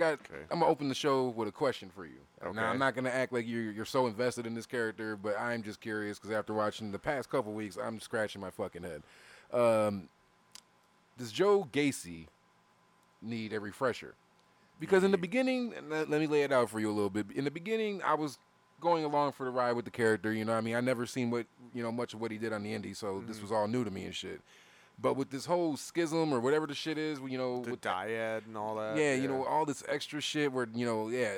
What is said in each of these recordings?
got. Okay. I'm gonna open the show with a question for you. Okay. Now, I'm not gonna act like you're you're so invested in this character, but I'm just curious because after watching the past couple weeks, I'm scratching my fucking head. Um, does Joe Gacy need a refresher? Because in the beginning, let, let me lay it out for you a little bit. In the beginning, I was going along for the ride with the character. You know, what I mean, I never seen what you know much of what he did on the indie, so Mm-hmm. this was all new to me and shit. But with this whole schism or whatever the shit is, you know, The with dyad and all that. yeah, you know, all this extra shit where, you know, yeah,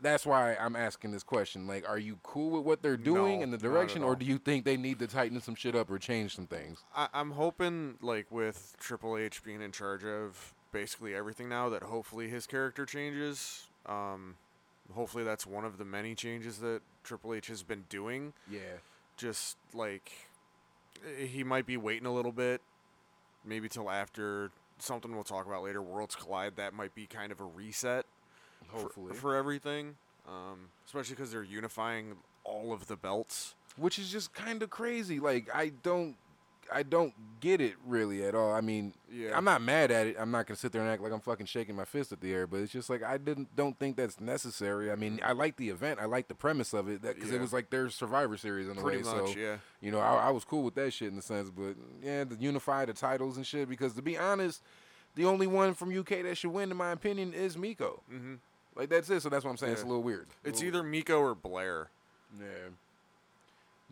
that's why I'm asking this question. Like, are you cool with what they're doing No, in the direction, or do you think they need to tighten some shit up or change some things? I, I'm hoping, like, with Triple H being in charge of basically everything now, that hopefully his character changes. Um, hopefully that's one of the many changes that Triple H has been doing. Yeah. Just like he might be waiting a little bit, maybe till after something we'll talk about later. Worlds Collide. That might be kind of a reset. for- Hopefully. for, everything. Um, especially because they're unifying all of the belts. Which is just kind of crazy. Like, I don't. I don't get it really at all. I mean, Yeah. I'm not mad at it. I'm not gonna sit there and act like I'm fucking shaking my fist at the air. But it's just like I didn't don't think that's necessary. I mean, I like the event. I like the premise of it because it was like their Survivor Series in a Pretty way. much, so yeah. You know, I, I was cool with that shit in the sense, but yeah, the unify the titles and shit. Because to be honest, the only one from UK that should win, in my opinion, is Meiko. Mm-hmm. Like that's it. So that's what I'm saying. It's a little weird. It's either Meiko or Blair. yeah.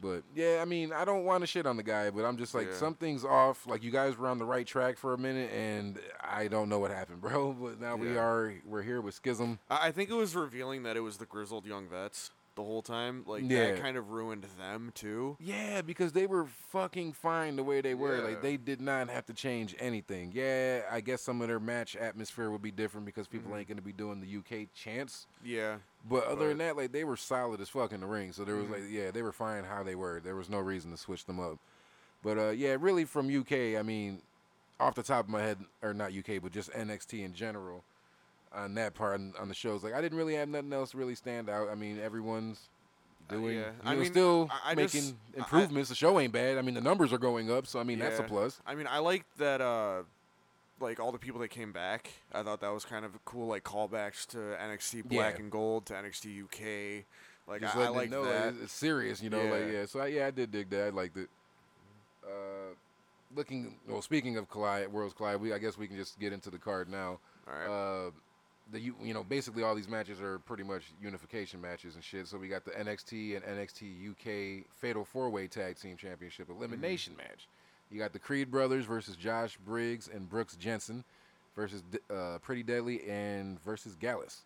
But yeah, I mean, I don't want to shit on the guy, but I'm just like Yeah. something's off. Like you guys were on the right track for a minute, and I don't know what happened, bro. But now we are we're here with Schism. I think it was revealing that it was the grizzled young vets the whole time. Like Yeah. that kind of ruined them too. Yeah, because they were fucking fine the way they were. Yeah. Like they did not have to change anything. Yeah, I guess some of their match atmosphere would be different because people Mhm. ain't gonna be doing the UK chants. Yeah. But other than that, like they were solid as fuck in the ring. So there was Mhm. like, yeah, they were fine how they were. There was no reason to switch them up. But uh, yeah, really from UK, I mean, off the top of my head, or not UK, but just NXT in general, on that part on, on the shows, like I didn't really have nothing else really stand out. I mean, everyone's Uh, doing, yeah. you I mean, still I- I making just- I- improvements. the show ain't bad. I mean, the numbers are going up, so I mean that's a plus. I mean, I like that. Uh, like all the people that came back, I thought that was kind of cool. Like callbacks to NXT Black Yeah. and Gold to NXT UK. Like Just I, I like that. it's, it's serious, you know. Like Yeah. yeah, so I, yeah, I did dig that. I liked it. Uh, looking well, speaking of collide, worlds collide, we I guess we can just get into the card now. all right. Uh, the you you know basically all these matches are pretty much unification matches and shit. So we got the NXT and NXT UK Fatal Four Way Tag Team Championship elimination match. You got the Creed brothers versus Josh Briggs and Brooks Jensen versus uh, Pretty Deadly and versus Gallus.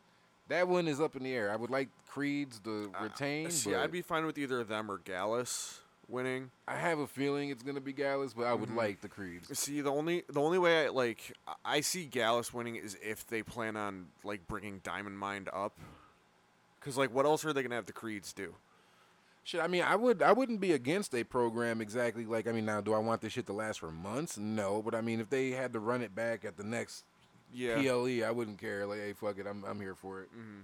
That one is up in the air. I would like Creeds to Uh, retain. See, but I'd be fine with either of them or Gallus winning. I have a feeling it's gonna be Gallus, but I would Mhm. like the Creeds. See, the only the only way I like I- I see Gallus winning is if they plan on like bringing Diamond Mind up. Cause like, what else are they gonna have the Creeds do? Shit, I mean, I would, I wouldn't be against a program exactly like. I mean, now, do I want this shit to last for months? No, but I mean, if they had to run it back at the next Yeah. PLE, I wouldn't care. Like, hey, fuck it, I'm, I'm here for it. hmm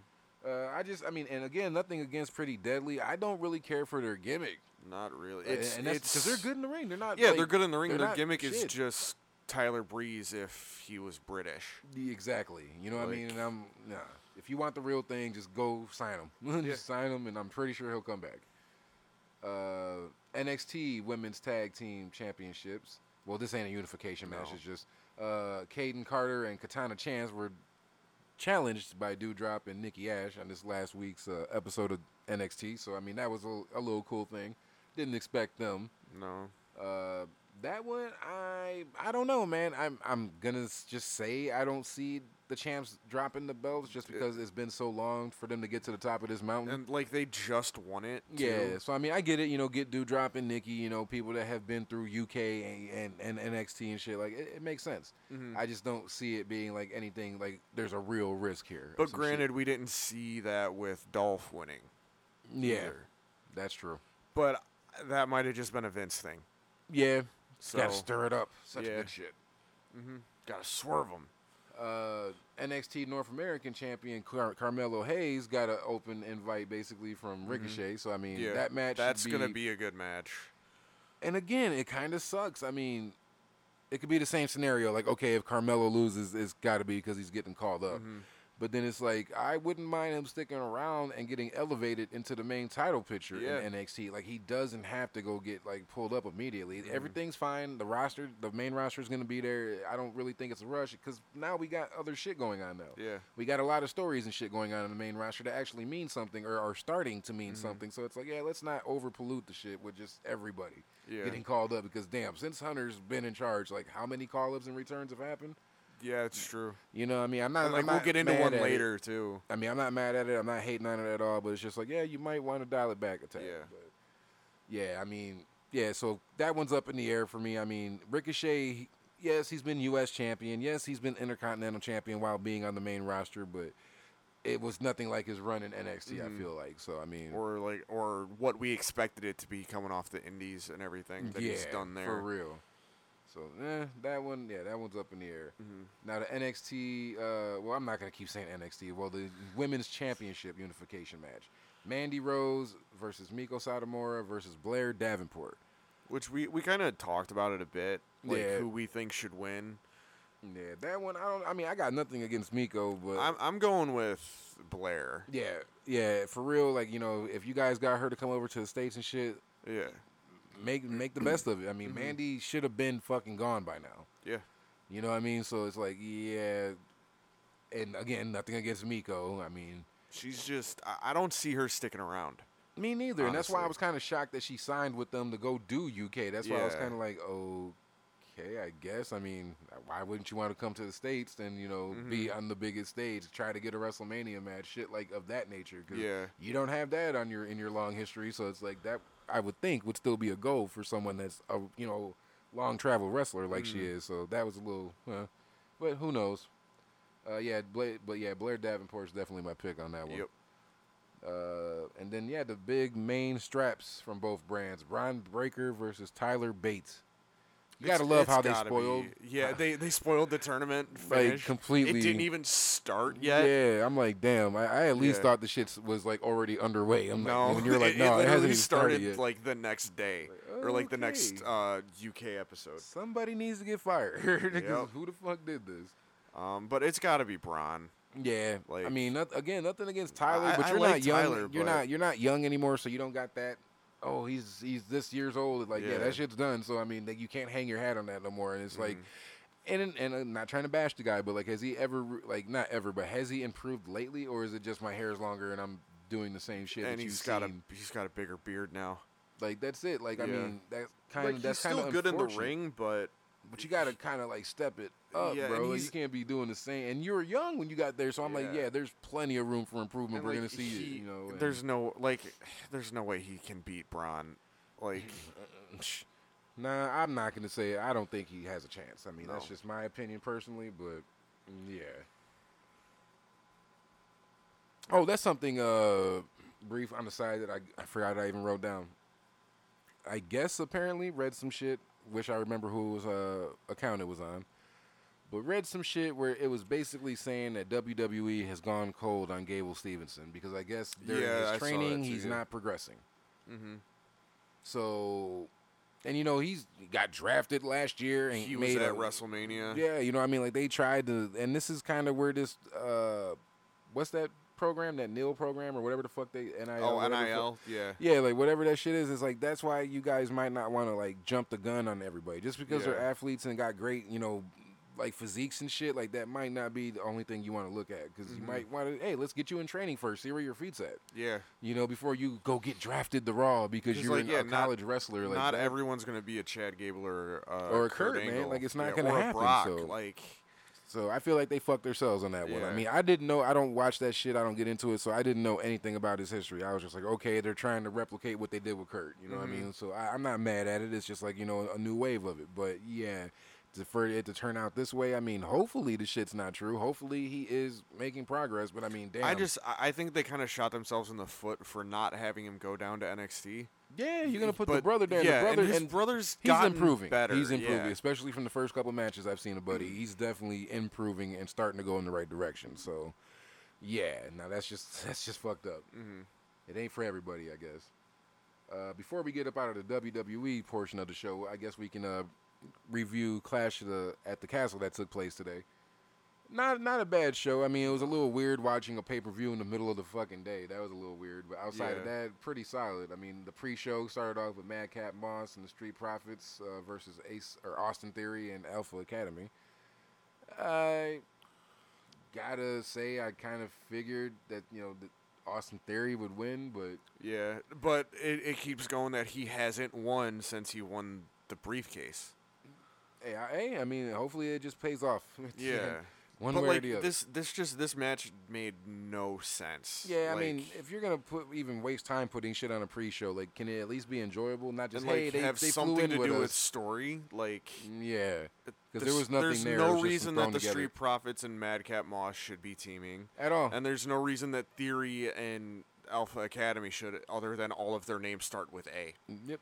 Uh, I just, I mean, and again, nothing against Pretty Deadly. I don't really care for their gimmick, Not really. It's because they're good in the ring. They're not. Yeah, like- they're good in the ring. Their gimmick is just Tyler Breeze if he was British. Exactly. You know what I mean? Like- And I'm nah. If you want the real thing, just go sign him. Yeah. just sign him, and I'm pretty sure he'll come back. Uh, NXT Women's Tag Team Championships. Well, this ain't a unification match. It's just uh, Kayden Carter and Katana Chance were challenged by Doudrop and Nikki Ash on this last week's uh, episode of NXT. So I mean, that was a, a little cool thing. Didn't expect them. No. Uh, that one, I I don't know, man. I'm I'm gonna just say I don't see the champs dropping the belts just because it's been so long for them to get to the top of this mountain. And like they just won it. too. yeah, so I mean, I get it. You know, get Doudrop dropping Nikki. You know, people that have been through UK and and, and NXT and shit. Like it, it makes sense. Mhm. I just don't see it being like anything like there's a real risk here. But some shit. granted, we didn't see that with Dolph winning. yeah, either. that's true. But that might have just been a Vince thing. Yeah, So gotta stir it up. Such yeah. good shit. hmm gotta swerve them. Uh, NXT North American champion Car- Carmelo Hayes got an open invite basically from Ricochet. So I mean, Mm-hmm. Yeah, that match That's should gonna be a good match. And again, it kind of sucks. I mean, it could be the same scenario. Like, okay, if Carmelo loses, it's got to be because he's getting called up. Mm-hmm. But then it's like I wouldn't mind him sticking around and getting elevated into the main title picture Yeah. in NXT. Like he doesn't have to go get like pulled up immediately. Mm-hmm. Everything's fine. The roster, the main roster is going to be there. I don't really think it's a rush because now we got other shit going on though. Yeah. We got a lot of stories and shit going on in the main roster that actually mean something or are starting to Mm-hmm. mean something. So it's like, yeah, let's not over pollute the shit with just everybody Yeah. getting called up because damn, since Hunter's been in charge, like how many call ups and returns have happened? Yeah, it's true. You know, what I mean, I'm not. And, like I'm we'll not get into one at it. later too. I mean, I'm not mad at it. I'm not hating on it at all. But it's just like, yeah, you might want to dial it back a tad. Yeah. But yeah, I mean, yeah. So that one's up in the air for me. I mean, Ricochet. Yes, he's been U.S. champion. Yes, he's been Intercontinental champion while being on the main roster. But it was nothing like his run in NXT. I feel like. So I mean, Mm-hmm. Or like or what we expected it to be coming off the indies and everything that yeah, he's done there. for real. So eh, that one, yeah, that one's up in the air. Mm-hmm. Now the NXT, uh, well, I'm not gonna keep saying NXT. Well, the Women's Championship unification match: Mandy Rose versus Meiko Satomura versus Blair Davenport. Which we, we kinda talked about it a bit. Like Yeah. who we think should win. Yeah, that one. I don't. I mean, I got nothing against Meiko, but I'm I'm going with Blair. yeah, yeah, for real. Like you know, if you guys got her to come over to the states and shit, Yeah. Make make the best of it. I mean, Mm-hmm. Mandy should have been fucking gone by now. Yeah. You know what I mean? So it's like, yeah. And again, nothing against Meiko. I mean, She's just I, don't see her sticking around. me neither. And that's why I was kind of shocked that she signed with them to go do UK. That's why I was kind of like, okay, I guess. I mean, why wouldn't you want to come to the states and you know Mm-hmm. be on the biggest stage, try to get a WrestleMania match, shit like of that nature? 'Cause Yeah. you don't have that on your in your long history, so it's like that. I would think would still be a goal for someone that's a you know long travel wrestler like she Mm-hmm. is. So that was a little, uh, but who knows? Uh, yeah, Blair, but yeah, Blair Davenport's definitely my pick on that one. Yep. Uh, and then yeah, the big main straps from both brands: Bron Breakker versus Tyler Bates. You gotta It's- love it's how they spoiled. be- Yeah, they they spoiled the tournament Like, completely- It didn't even start yet. Yeah, I'm like, damn. I, I at least Yeah. thought the shit was like already underway. I'm No, like, when you're like, it, no, it it, hasn't even started started yet. like the next day or like the next uh, UK episode. Somebody needs to get fired. Yep. Who the fuck did this? Um, but it's got to be Bron. Yeah, I mean, not, again, nothing against Tyler, I- but you're like not young. Tyler, you're not you're not young anymore, so you don't got that. Oh, he's he's this years old. Like, yeah, Yeah. that shit's done. So I mean, like, you can't hang your hat on that no more. And it's like, Mm-hmm. and and I'm not trying to bash the guy, but like, has he ever like not ever, but has he improved lately, or is it just my hair is longer and I'm doing the same shit and that he's you've got seen? a he's got a bigger beard now. Like that's it. Like I mean, that's kind Like of that's kind still of good in the ring, but But you gotta kind of like step it up, Yeah, bro. You can't be doing the same. And you were young when you got there, so I'm like, Yeah. yeah, there's plenty of room for improvement. and, We're like, gonna see he- it, you know. there's no like there's no way he can beat Bron. Like Nah, I'm not gonna say it. I don't think he has a chance. I mean, that's just my opinion personally, but mm, yeah. Oh, that's something uh brief on the side that I, I forgot I even wrote down. I guess apparently read some shit. Wish I remember who was uh account it was on. But read some shit where it was basically saying that WWE has gone cold on Gable Stevenson because I guess during Yeah, his training too, he's yeah. not progressing. mhm. So, and you know he's he got drafted last year and he was made at a, WrestleMania. Yeah, you know what I mean. Like they tried to, and this is kind of where this uh, what's that program? That NIL program or whatever the fuck they NIL. Oh, the fuck- NIL. Yeah. Yeah, like whatever that shit is, it's like that's why you guys might not want to like jump the gun on everybody just because they're athletes and got great, you know, like physiques and shit. Like that might not be the only thing you want to look at because Mm-hmm. you might want to. Hey, let's get you in training first. See where your feet's at. Yeah. You know, before you go get drafted the Raw because 'Cause, you're like, an- yeah, a not- college wrestler. Like Not that- everyone's gonna be a Chad Gable or uh, Or a Kurt, man. Angle. Like, it's not Yeah, gonna or happen, Brock. so- Like So I feel like they fucked themselves on that one. I mean, I didn't know. I don't watch that shit. I don't get into it, so I didn't know anything about his history. I was just like, okay, they're trying to replicate what they did with Kurt. You know what I Mm-hmm. mean? So I, I'm not mad at it. It's just like you know a new wave of it. But yeah, for it to turn out this way, I mean, hopefully the shit's not true. Hopefully he is making progress. But I mean, damn. I just I think they kind of shot themselves in the foot for not having him go down to NXT. yeah, you're gonna put the brother there. Yeah, the brother and his brother's He's improving. Better. He's improving, yeah. Mm-hmm. especially from the first couple matches I've seen of Buddy. He's definitely improving and starting to go in the right direction. So, yeah. Now that's just that's just fucked up. Mhm. It ain't for everybody, I guess. Uh, before we get up out of the WWE portion of the show, I guess we can uh, review Clash of the, at the Castle that took place today. Not not a bad show. I mean, it was a little weird watching a pay per view in the middle of the fucking day. That was a little weird. But outside of that, pretty solid. I mean, the pre-show started off with Madcap Moss and the Street Profits uh, versus Ace or Austin Theory and Alpha Academy. I gotta say, I kind of figured that you know that Austin Theory would win, but Yeah, but it, it keeps going that he hasn't won since he won the briefcase. Hey, I, mean, hopefully it just pays off. Yeah. one but way like or the other. this, this just this match made no sense. Yeah, I mean, if you're gonna put even waste time putting shit on a pre-show, like, can it at least be enjoyable? Not just and hey, like they, have they flew something in to with do us. with story, like mm, yeah, because there there's- was nothing there's there. it no was just some reason that the together. Street Profits and Madcap Moss should be teaming, at all. and there's no reason that Theory and Alpha Academy should, other than all of their names start with A. Mm, yep,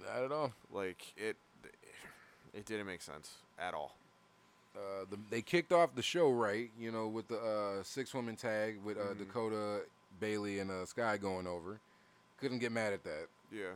not at all. Like it, it didn't make sense at all. Uh, the, they kicked off the show right, you know, with the uh, six-woman tag with uh, Mhm. Dakota, Bayley, and uh, Sky going over. Couldn't get mad at that. Yeah.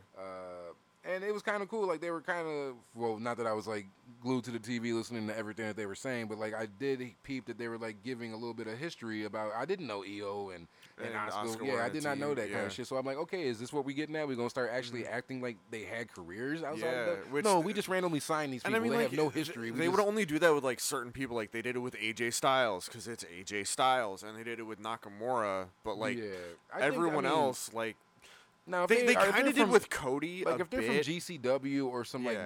And it was kind of cool. Like they were kind of well, not that I was like glued to the TV listening to everything that they were saying, but like I did peep that they were like giving a little bit of history about. I didn't know Io and and, And Asuka. Asuka Yeah, I did not know that kind of shit. So I'm like, okay, is this what we getting at? We're gonna start actually mm-hmm. acting like they had careers outside. Yeah, of that? no, we just randomly signed these And people. I mean, they like, have no history. We They would only do that with like certain people, like they did it with AJ Styles because it's AJ Styles, and they did it with Nakamura. But like yeah. Think- I everyone mean, else, like Now if they, they are- kind of did with Cody like if they're bit. from GCW or some like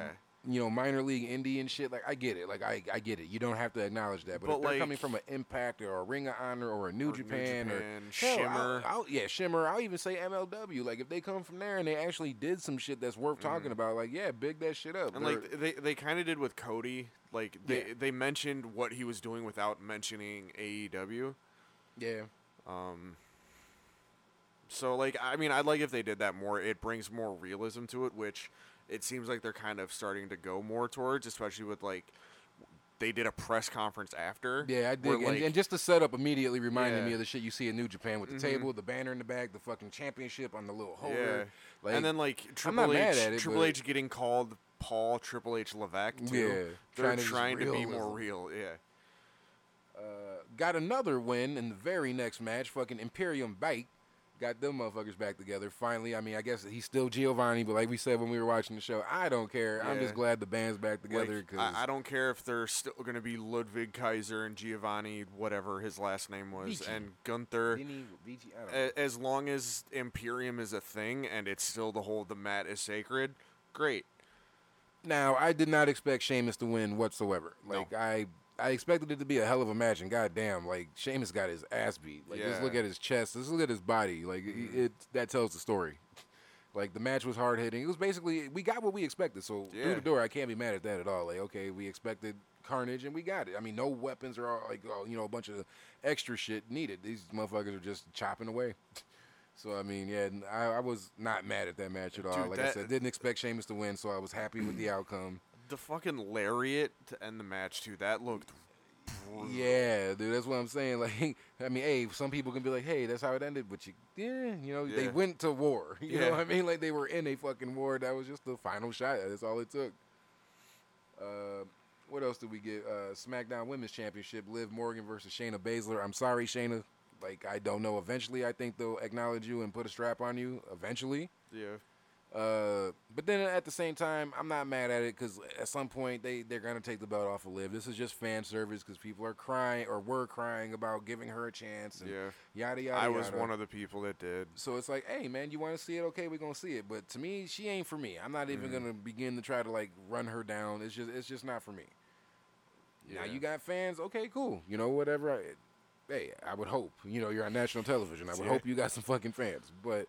you know minor league indie and shit, like I get it, like I I get it. You don't have to acknowledge that, but, But, if they're coming from an Impact or a Ring of Honor or a New Or New Japan, or Japan, hell, I'll- Shimmer. I'll, yeah, Shimmer. I'll even say MLW. Like if they come from there and they actually did some shit that's worth talking about, like yeah, big that shit up. And They're- like they they kind of did with Cody. Like they Yeah. they mentioned what he was doing without mentioning AEW. yeah, Um. So like I mean I'd like if they did that more. It brings more realism to it, which it seems like they're kind of starting to go more towards, especially with like they did a press conference after. yeah, I where, dig. and, like- and just the setup immediately reminded Yeah. me of the shit you see in New Japan with the Mhm. table, the banner in the back, the fucking championship on the little holder. Yeah. Like, and then like Triple H, it, Triple H getting called Paul Triple H Levesque too. Yeah, they're trying to trying to be more real. Yeah, Uh, got another win in the very next match. Fucking Imperium Bite got them motherfuckers back together. Finally, I mean, I guess he's still Giovanni, but like we said when we were watching the show, I don't care. I'm just glad the band's back together Like, because I, I don't care if they're still going to be Ludwig Kaiser and Giovanni, whatever his last name was, Vici. and Gunther. Vinny, Vici, I don't know. A- as long as Imperium is a thing and it's still the whole the mat is sacred, great. Now, I did not expect Sheamus to win whatsoever. No. Like I, I expected it to be a hell of a match, and goddamn, like Sheamus got his ass beat. Like just look at his chest, just look at his body. Like it, mm-hmm. it that tells the story. Like the match was hard hitting. It was basically we got what we expected. So through the door, I can't be mad at that at all. Like okay, we expected carnage and we got it. I mean, no weapons or all, like you know a bunch of extra shit needed. These motherfuckers are just chopping away. So I mean, yeah, I was not mad at that match at all. Dude, like I said, didn't expect Sheamus to win, so I was happy with the outcome. The fucking lariat to end the match too. That looked. brutal. Yeah, dude, that's what I'm saying. Like, I mean, hey, some people can be like, "Hey, that's how it ended," but you, yeah, you know, they went to war. You know what I mean? Like they were in a fucking war. That was just the final shot. That's all it took. Uh, what else did we get? Uh, SmackDown Women's Championship: Liv Morgan versus Shayna Baszler. I'm sorry, Shayna. Like, I don't know. Eventually, I think they'll acknowledge you and put a strap on you. Eventually. Yeah. Uh, but then at the same time, I'm not mad at it because at some point they they're gonna take the belt off of Liv. This is just fan service because people are crying or were crying about giving her a chance and Yeah. yada yada. I was yada. one of the people that did. So it's like, hey man, you want to see it? Okay, we're gonna see it. But to me, she ain't for me. I'm not even Mhm. gonna begin to try to like run her down. It's just it's just not for me. Now you got fans. Okay, cool. You know whatever. I, hey, I would hope. You know you're on national television. I would Yeah. hope you got some fucking fans. But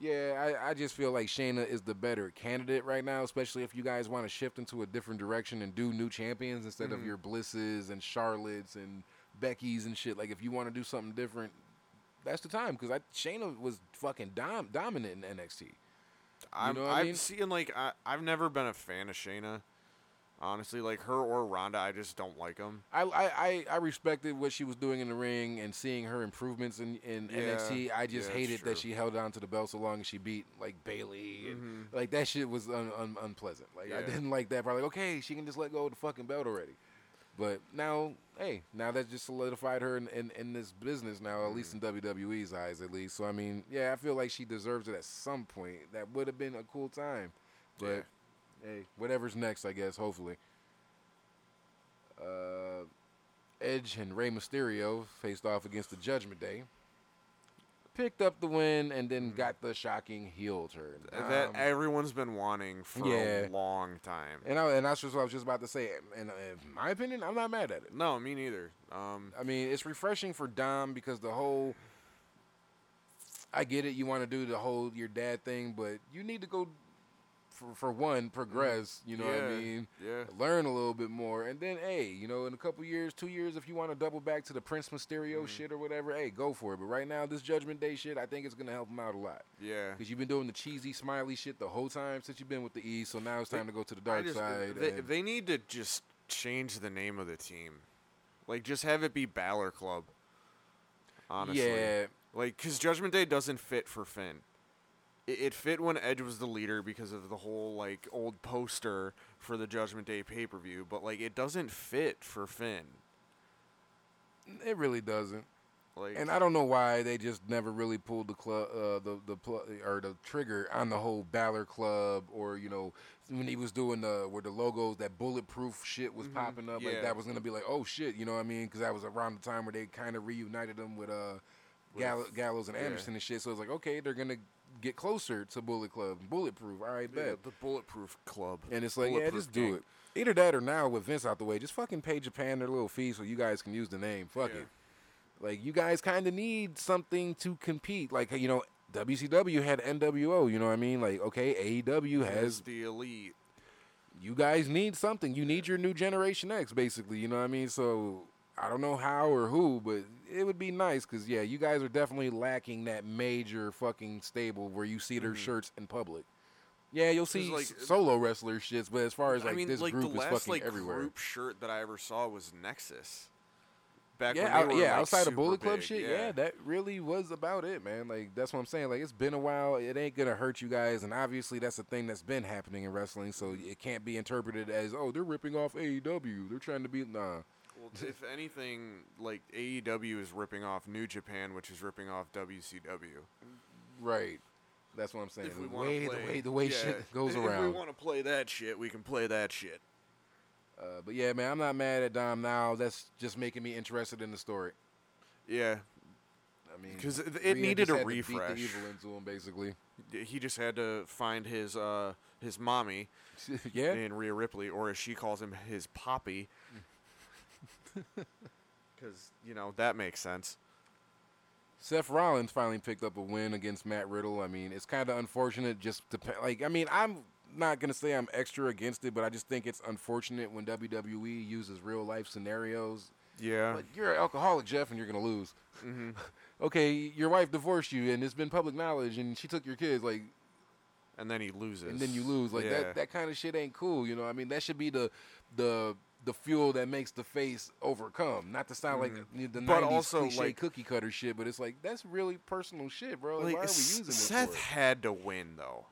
yeah, I, I just feel like Shayna is the better candidate right now, especially if you guys want to shift into a different direction and do new champions instead of Mhm. your Blisses and Charlottes and Becky's and shit. Like if you want to do something different, that's the time because Shayna was fucking dom- dominant in NXT. I'm, know what I I'm mean? seeing like I, I've never been a fan of Shayna. Honestly, like her or Ronda, I just don't like them. I, I, I, respected what she was doing in the ring and seeing her improvements in, in Yeah, NXT. I just yeah, hated that she held on to the belt so long and she beat like Bayley and Mhm. like that shit was un, un, unpleasant. Like I didn't like that. Probably like okay, she can just let go of the fucking belt already. But now, hey, now that just solidified her in, in, in this business now, at least in Mm-hmm. WWE's eyes, at least. So I mean, yeah, I feel like she deserves it at some point. That would have been a cool time. But Yeah. Hey, whatever's next, I guess. Hopefully. Uh, Edge and Rey Mysterio faced off against the Judgment Day. Picked up the win and then got the shocking heel turn. that Um, everyone's been wanting for yeah. a long time. and I, and that's just what I was just about to say. And uh, in my opinion, I'm not mad at it. No, me neither. Um, I mean, it's refreshing for Dom because the whole. I get it. You want to do the whole your dad thing, but you need to go. For, for one, progress. You know what I mean. yeah. Learn a little bit more, and then hey, you know, in a couple years, two years, if you want to double back to the Prince Mysterio Mm-hmm. shit or whatever, hey, go for it. But right now, this Judgment Day shit, I think it's gonna help him out a lot yeah. because you've been doing the cheesy, smiley shit the whole time since you've been with the E. So now it's time to go to the dark just- side. They, they need to just change the name of the team. Like, just have it be Balor Club. Honestly. Yeah, Like, because Judgment Day doesn't fit for Finn. It, it fit when Edge was the leader because of the whole, like, old poster for the Judgment Day pay per view, but, like, it doesn't fit for Finn. it really doesn't. Like, And I don't know why they just never really pulled the club, uh, the the pl- or the trigger on the whole Balor Club, or you know when he was doing the where the logos that bulletproof shit was popping up, like that was gonna be like oh shit, you know what I mean? Because that was around the time where they kind of reunited them with uh Gall- Gallows and yeah. Anderson and shit. So it's like okay, they're gonna get closer to Bullet Club, Bulletproof. All right, yeah, bet. the Bulletproof Club. And it's like, yeah, just do it. Either that or now with Vince out the way, just fucking pay Japan their little fee so you guys can use the name. Fuck Yeah. it. Like you guys kind of need something to compete. Like you know, WCW had NWO. You know what I mean? Like okay, AEW As has. the elite. You guys need something. You need your new Generation X, basically. You know what I mean? So I don't know how or who, but it would be nice because yeah, you guys are definitely lacking that major fucking stable where you see their mm-hmm. shirts in public. Yeah, you'll see like, uh, solo wrestler shits, but as far as like I mean, this like group the is last fucking like everywhere. group shirt that I ever saw was Nexus. Back yeah, when out- they were, yeah, like, outside of Bullet Club big, shit, yeah. that really was about it, man. Like that's what I'm saying. Like it's been a while. It ain't gonna hurt you guys, and obviously that's a thing that's been happening in wrestling. So mm-hmm. it can't be interpreted as oh they're ripping off AEW. They're trying to be nah. Well, if anything, like AEW is ripping off New Japan, which is ripping off WCW. Right. That's what I'm saying. If we the want way to play, the way the way yeah, shit goes if we want to play that shit, we can play that shit. Uh, but yeah, man, I'm not mad at Dom now. That's just making me interested in the story. Yeah, I mean, 'Cause it- it needed a to beat the evil into him, basically. he just had to find his uh his mommy yeah. in Rhea Ripley, or as she calls him, his poppy. Because you know that makes sense. Seth Rollins finally picked up a win against Matt Riddle. I mean, it's kind of unfortunate. Just to, like, I mean, I'm not gonna say I'm extra against it, but I just think it's unfortunate when WWE uses real life scenarios. Yeah, Like, you're an alcoholic, Jeff, and you're gonna lose. hmm Okay, your wife divorced you, and it's been public knowledge, and she took your kids. Like, and then he loses, and then you lose. Like yeah. that. That kind of shit ain't cool. You know. I mean, that should be the the the fuel that makes the face overcome. Not to sound like the Mm-hmm. But 90s also, cliche like- cookie cutter shit, but it's like that's really personal shit, bro. Like, why are we using this Seth for? had to win though,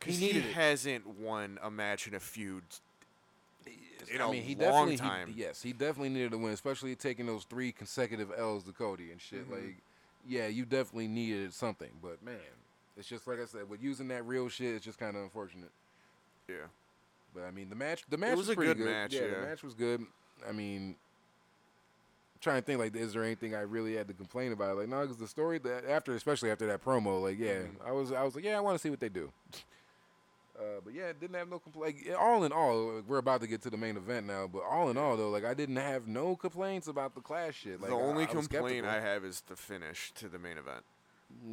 because He he, hasn't won a match in a feud. in I a mean, he long definitely, time. He, yes, he definitely needed to win, especially taking those three consecutive L's to Cody and shit. Mm-hmm. Like, yeah, you definitely needed something, but man, it's just like I said, with using that real shit, it's just kind of unfortunate. Yeah, But I mean, the match, the match was a pretty good match, Yeah, the match was good. I mean, trying to think like, is there anything I really had to complain about? Like, no, because the story that after, especially after that promo, like, yeah, Mm-hmm. I was, I was like, yeah, I want to see what they do. Uh, but yeah, didn't have no complaint. Like, all in all, we're about to get to the main event now. But all in all, though, like I didn't have no complaints about the clash shit. Like, the only I was complaint. I have is the finish to the main event.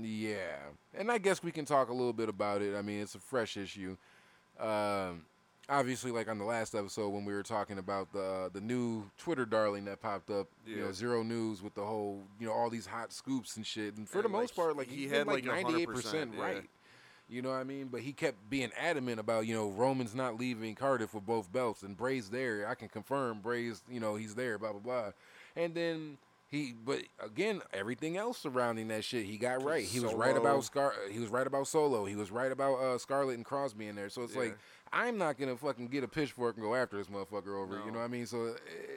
Yeah, and I guess we can talk a little bit about it. I mean, it's a fresh issue. Um, obviously, like on the last episode when we were talking about the the new Twitter darling that popped up, you know, Zero News with the whole, you know, all these hot scoops and shit. And for the like, most part, like he he had, like like, ninety eight percent yeah. right. You know what I mean? But he kept being adamant about, you know, Roman's not leaving Cardiff with both belts and Bray's there. I can confirm Bray's, you know, he's there, blah, blah, blah. And then he, but again, everything else surrounding that shit, he got right. He was right about Scar. He was right about Solo. He was right about uh, Scarlett and Crosby in there. So it's Yeah. like, I'm not gonna fucking get a pitchfork and go after this motherfucker over. it, You know what I mean? So, uh,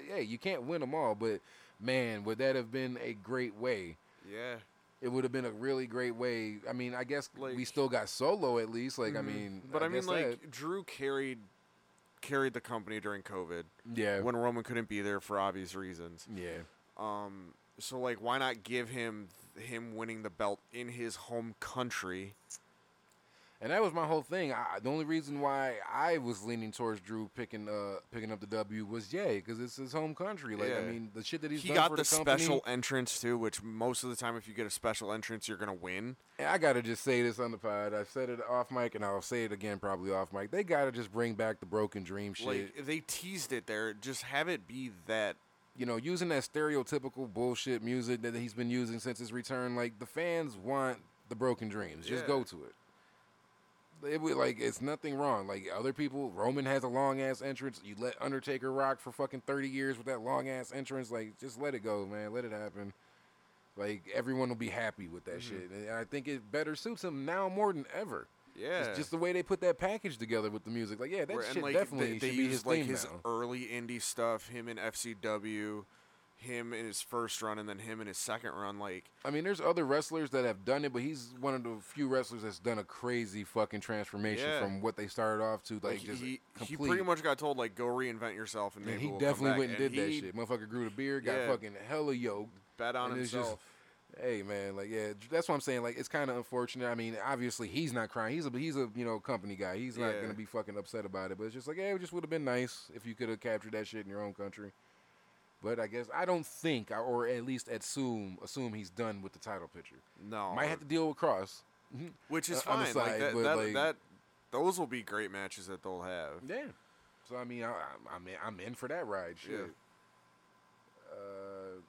yeah, you can't win them all. But man, would that have been a great way? Yeah. It would have been a really great way. I mean, I guess we still got Solo at least. Like, I Mhm. mean, but I, mean, like that- Drew carried carried the company during COVID yeah, when Roman couldn't be there for obvious reasons. yeah. Um, so like, why not give him him winning the belt in his home country? And that was my whole thing. I, the only reason why I was leaning towards Drew picking uh picking up the W was yay, because it's his home country. Like, I mean, the shit that he's he done got for the, the, company. special entrance too, which most of the time, if you get a special entrance, you're gonna win. And I gotta just say this on the pod. I've said it off mic, and I'll say it again probably off mic. They gotta just bring back the broken dream shit. Like they teased it there. Just have it be that. you know, using that stereotypical bullshit music that he's been using since his return. Like the fans want the broken dreams. Just Yeah. go to it. It would like it's nothing wrong. Like other people, Roman has a long ass entrance. You let Undertaker rock for fucking thirty years with that long ass entrance. Like just let it go, man. Let it happen. Like everyone will be happy with that mm-hmm. shit, and I think it better suits him now more than ever. Yeah. It's just the way they put that package together with the music. Like, yeah, that Where- shit like definitely they, they should be his like his now. early indie stuff, him and FCW, him in his first run, and then him in his second run. Like I mean, there's other wrestlers that have done it, but he's one of the few wrestlers that's done a crazy fucking transformation Yeah. from what they started off to like, like, just he, complete. he pretty much got told like go reinvent yourself and and he we'll definitely went and did that he shit. Motherfucker grew the beard, got Yeah. fucking hella yoked. Bet on it's just- himself. Hey man, like yeah, that's what I'm saying. Like it's kind of unfortunate. I mean, obviously he's not crying. He's a he's a you know company guy. He's not Yeah. gonna be fucking upset about it. But it's just like, yeah, it just would have been nice if you could have captured that shit in your own country. But I guess I don't think, or at least assume assume he's done with the title picture. no, Might have to deal with Cross. which is uh, fine. like that, that, like- that, those will be great matches that they'll have. Yeah. So I mean, I, I'm I'm in, I'm in for that ride. Shit. Yeah. Uh,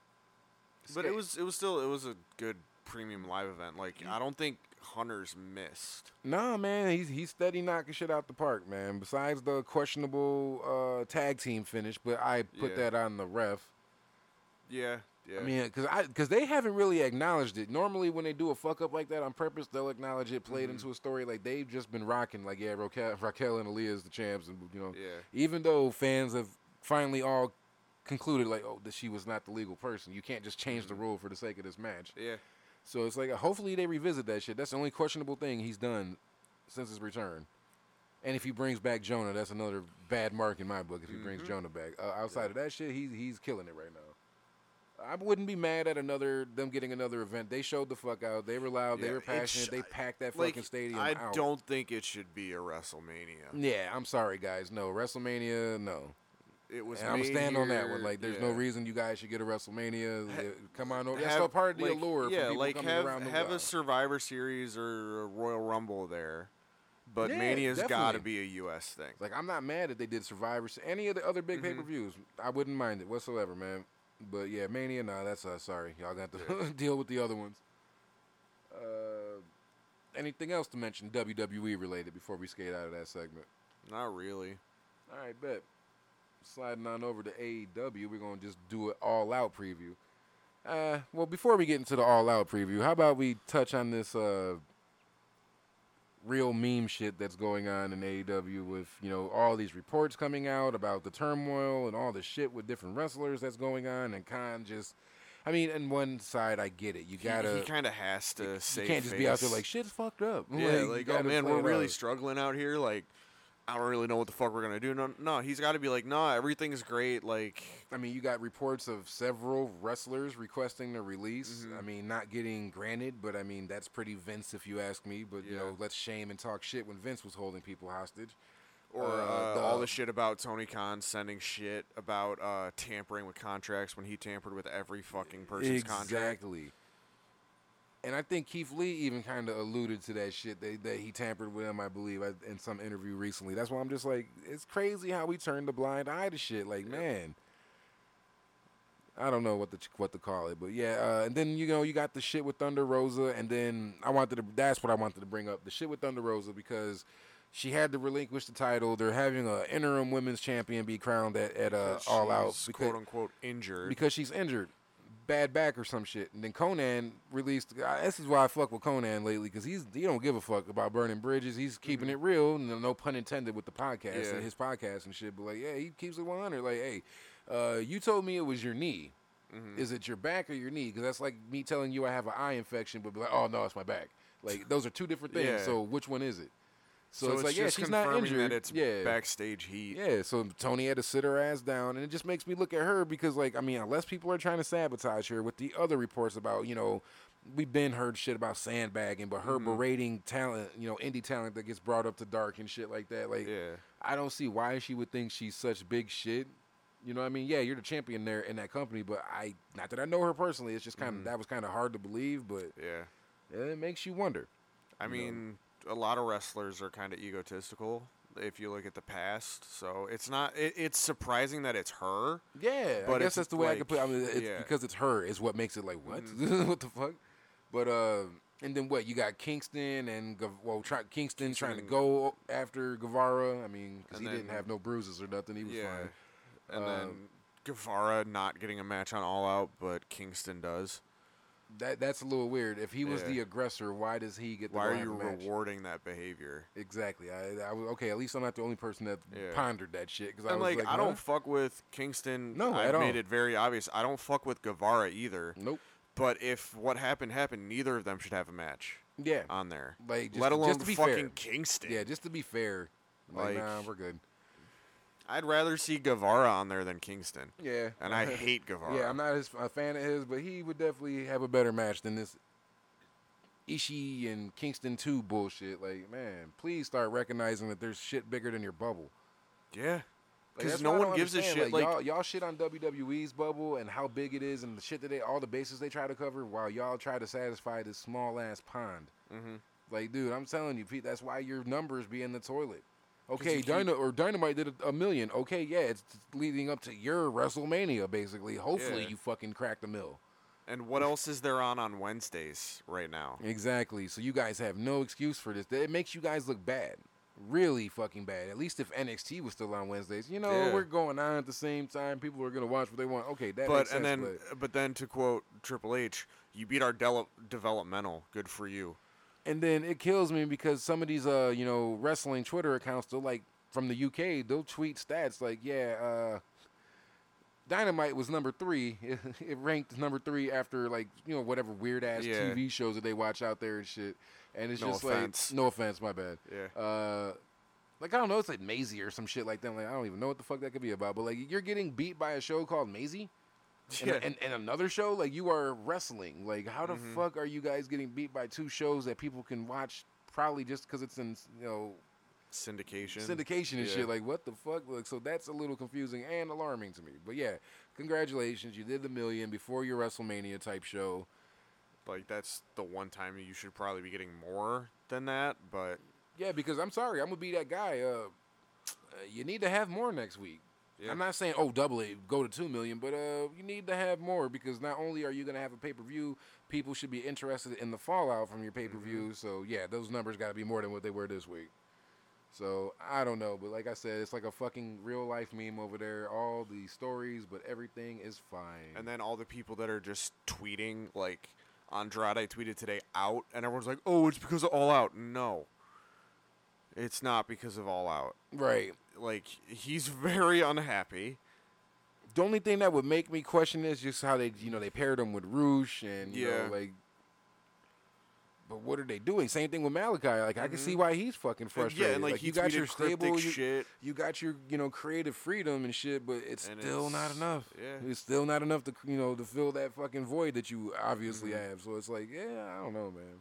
But it was it was still it was a good premium live event. Like I don't think Hunter's missed. Nah, man, he's he's steady knocking shit out the park, man. Besides the questionable uh, tag team finish, but I put Yeah. that on the ref. Yeah, yeah. I mean, because I because they haven't really acknowledged it. Normally, when they do a fuck up like that on purpose, they'll acknowledge it, played Mhm. into a story. Like they've just been rocking. Like yeah, Raquel, Raquel and Aliyah is the champs, and you know, yeah. even though fans have finally all concluded like, oh, that she was not the legal person. You can't just change the Mhm. rule for the sake of this match. Yeah. So it's like, hopefully they revisit that shit. That's the only questionable thing he's done since his return. And if he brings back Jonah, that's another bad mark in my book. If he brings Mhm. Jonah back, uh, outside of that shit, he's he's killing it right now. I wouldn't be mad at another them getting another event. They showed the fuck out. They were loud. they were passionate. They packed that Like fucking stadium I out. don't think it should be a WrestleMania. Yeah, I'm sorry, guys. No WrestleMania. No. It was. And I'm made stand on that one. Like, there's no reason you guys should get a WrestleMania. Ha- Come on over. That's Have- part of the like, allure Yeah, for people like coming have around the have a. Survivor Series or a Royal Rumble there, but Yeah, Mania's got to be a U.S. thing. Like I'm not mad that they did Survivor. Series, any of the other big Mhm. pay per views, I wouldn't mind it whatsoever, man. But yeah, Mania, nah, that's uh, sorry, y'all got to deal with the other ones. Uh, anything else to mention WWE related before we skate out of that segment? Not really. All right, bet. Sliding on over to AEW, we're gonna just do an all out preview. Uh, well, before we get into the all out preview, how about we touch on this uh real meme shit that's going on in AEW with you know all these reports coming out about the turmoil and all the shit with different wrestlers that's going on, and Khan just. I mean, on one side, I get it. You gotta. He, kind of has to you save can't just be out there like shit's fucked up. Yeah, you like, oh man, we're really out. struggling out here. Like, I don't really know what the fuck we're gonna do. No, no, he's got to be like, no, everything's great. Like, I mean, you got reports of several wrestlers requesting their release. Mhm. I mean, not getting granted, but I mean, that's pretty Vince if you ask me. But, you know, let's shame and talk shit when Vince was holding people hostage. or Uh, uh, the- all the shit about Tony Khan sending shit about uh, tampering with contracts when he tampered with every fucking person's contract. exactly. And I think Keith Lee even kind of alluded to that shit that, that he tampered with him, I believe, in some interview recently. That's why I'm just like, it's crazy how we turn the blind eye to shit. Like, man. I don't know what the what to call it, but yeah. Uh, and then you know you got the shit with Thunder Rosa, and then I wanted to. That's what I wanted to bring up. The shit with Thunder Rosa because she had to relinquish the title. They're having a interim women's champion be crowned at, at uh, All Out because, quote unquote injured. because she's injured, bad back or some shit. And then Konnan released. uh, This is why I fuck with Konnan lately because he's he don't give a fuck about burning bridges. He's keeping it real. No, no pun intended with the podcast Yeah. and his podcast and shit. But like, yeah, he keeps it 100. Like, hey, uh, you told me it was your knee. Is it your back or your knee? Because that's like me telling you I have an eye infection, but be like, oh no, it's my back. Like those are two different things. Yeah. So which one is it? So, so it's, like, yeah, she's not injured. That it's yeah, backstage heat. yeah, so Tony had to sit her ass down, and it just makes me look at her because, like, I mean, unless people are trying to sabotage her with the other reports about, you know, we've been heard shit about sandbagging, but her Mm-hmm. berating talent, you know, indie talent that gets brought up to dark and shit like that. Like, Yeah. I don't see why she would think she's such big shit. You know what I mean? Yeah, you're the champion there in that company, but I, not that I know her personally, it's just kind of, Mm-hmm. that was kind of hard to believe, but Yeah. it makes you wonder. I You know. A lot of wrestlers are kind of egotistical if you look at the past. So it's not. It, it's surprising that it's her. Yeah, But I guess that's the way I could put. it. I mean, it's yeah. because it's her is what makes it like what? Mm-hmm. what the fuck? But uh, and then what? You got Kingston and well, try, Kingston, trying to go after Guevara. I mean, because he And didn't have no bruises or nothing. He was yeah. fine. And Um, then Guevara not getting a match on All Out, but Kingston does. That that's a little weird. If he was Yeah. the aggressor, why does he get? To Why are you rewarding that behavior? Exactly. I, I was okay. At least I'm not the only person that Yeah. pondered that shit. Because I was like, like, I don't huh? fuck with Kingston. No, I've at all. made it very obvious. I don't fuck with Guevara either. Nope. But if what happened happened, neither of them should have a match Yeah. on there. Like, just- let alone just to be fucking fair. Kingston. Yeah. Just to be fair. Like, Like- nah, we're good. I'd rather see Guevara on there than Kingston. Yeah. And I hate Guevara. Yeah, I'm not his, a fan of his, but he would definitely have a better match than this Ishii and Kingston 2 bullshit. Like, man, please start recognizing that there's shit bigger than your bubble. Yeah. Because that's no one gives a shit. Like, y'all, y'all shit on WWE's bubble and how big it is and the shit that they, all the bases they try to cover, while y'all try to satisfy this small ass pond. Mhm. Like, dude, I'm telling you, Pete, that's why your numbers be in the toilet. Okay, Dyna or Dynamite did a, a million. Okay, yeah, it's leading up to your WrestleMania, basically. Hopefully, Yeah. you fucking crack the mill. and what else is there on on Wednesdays right now? Exactly. So you guys have no excuse for this. It makes you guys look bad. Really fucking bad. At least if NXT was still on Wednesdays. You know, Yeah. we're going on at the same time. People are going to watch what they want. Okay, that But makes sense. and then, but, then to quote Triple H, you beat our del- developmental. Good for you. And then it kills me because some of these, uh, you know, wrestling Twitter accounts, they'll like, from the UK, they'll tweet stats like, yeah, uh, Dynamite was number three. It, it ranked number three after like you know whatever weird ass Yeah. TV shows that they watch out there and shit. And it's No just offense. like no offense, my bad. Yeah. Uh, like I don't know, it's like Maisie or some shit like that. Like I don't even know what the fuck that could be about. But like you're getting beat by a show called Maisie, Yeah. and, and another show like you are wrestling. Like how the Mhm. fuck are you guys getting beat by two shows that people can watch? Probably just because it's in you know Syndication. syndication and Yeah. shit. Like what the fuck? Like so that's a little confusing and alarming to me. But yeah, congratulations, you did the million before your WrestleMania type show. Like that's the one time you should probably be getting more than that. But Yeah, because I'm sorry, I'm gonna be that guy. Uh, uh, you need to have more next week. Yeah. I'm not saying oh double it, go to two million, but uh, you need to have more because not only are you gonna have a pay per view, people should be interested in the fallout from your pay per view. So yeah, those numbers got to be more than what they were this week. So I don't know, but like I said, it's like a fucking real life meme over there. All the stories, but everything is fine. and then all the people that are just tweeting like Andrade tweeted today out, and everyone's like, "Oh, it's because of All Out." No, it's not because of All Out. right. Like he's very unhappy. The only thing that would make me question is just how they, you know, they paired him with Roosh and you Yeah. know, like. But what are they doing? Same thing with Malakai. Like I can see why he's fucking frustrated. yeah, and like, like you got your stable, you, shit. you got your you know creative freedom and shit, but it's And still not enough. yeah. It's still not enough to you know to fill that fucking void that you obviously Mhm. have. So it's like, yeah, I don't know, man.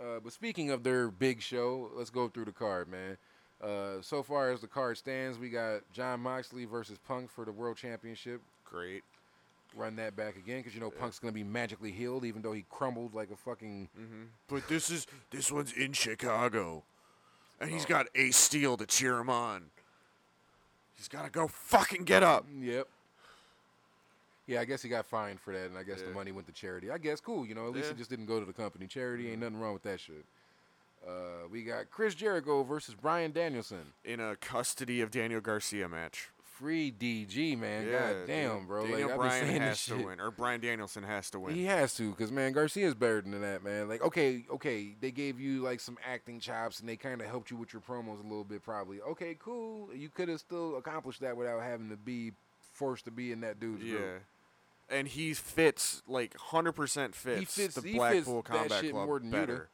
Uh, but speaking of their big show, let's go through the card, man. Uh, so far as the card stands, we got Jon Moxley versus Punk for the World Championship. Great. Run that back again because you know Punk's gonna be magically healed, even though he crumbled like a fucking. hmm But this is this one's in Chicago, and Oh. he's got Ace Steel to cheer him on. He's got to go fucking get up. Yep. Yeah, I guess he got fined for that, and I guess the money went to charity. I guess cool. You know, at least Yeah. it just didn't go to the company. Charity ain't nothing wrong with that shit. Uh, we got Chris Jericho versus Bryan Danielson. In a custody of Daniel Garcia match. Free DG, man. yeah, God damn, bro. Daniel like, Bryan has to shit. win, or Bryan Danielson has to win. He has to, cause man, Garcia's better than that, man. Like, okay, okay, they gave you like some acting chops, and they kind of helped you with your promos a little bit, probably. Okay, cool. You could have still accomplished that without having to be forced to be in that dude's yeah. group. And he fits like hundred percent fits, fits- the he fits Blackpool that Combat Club more than better.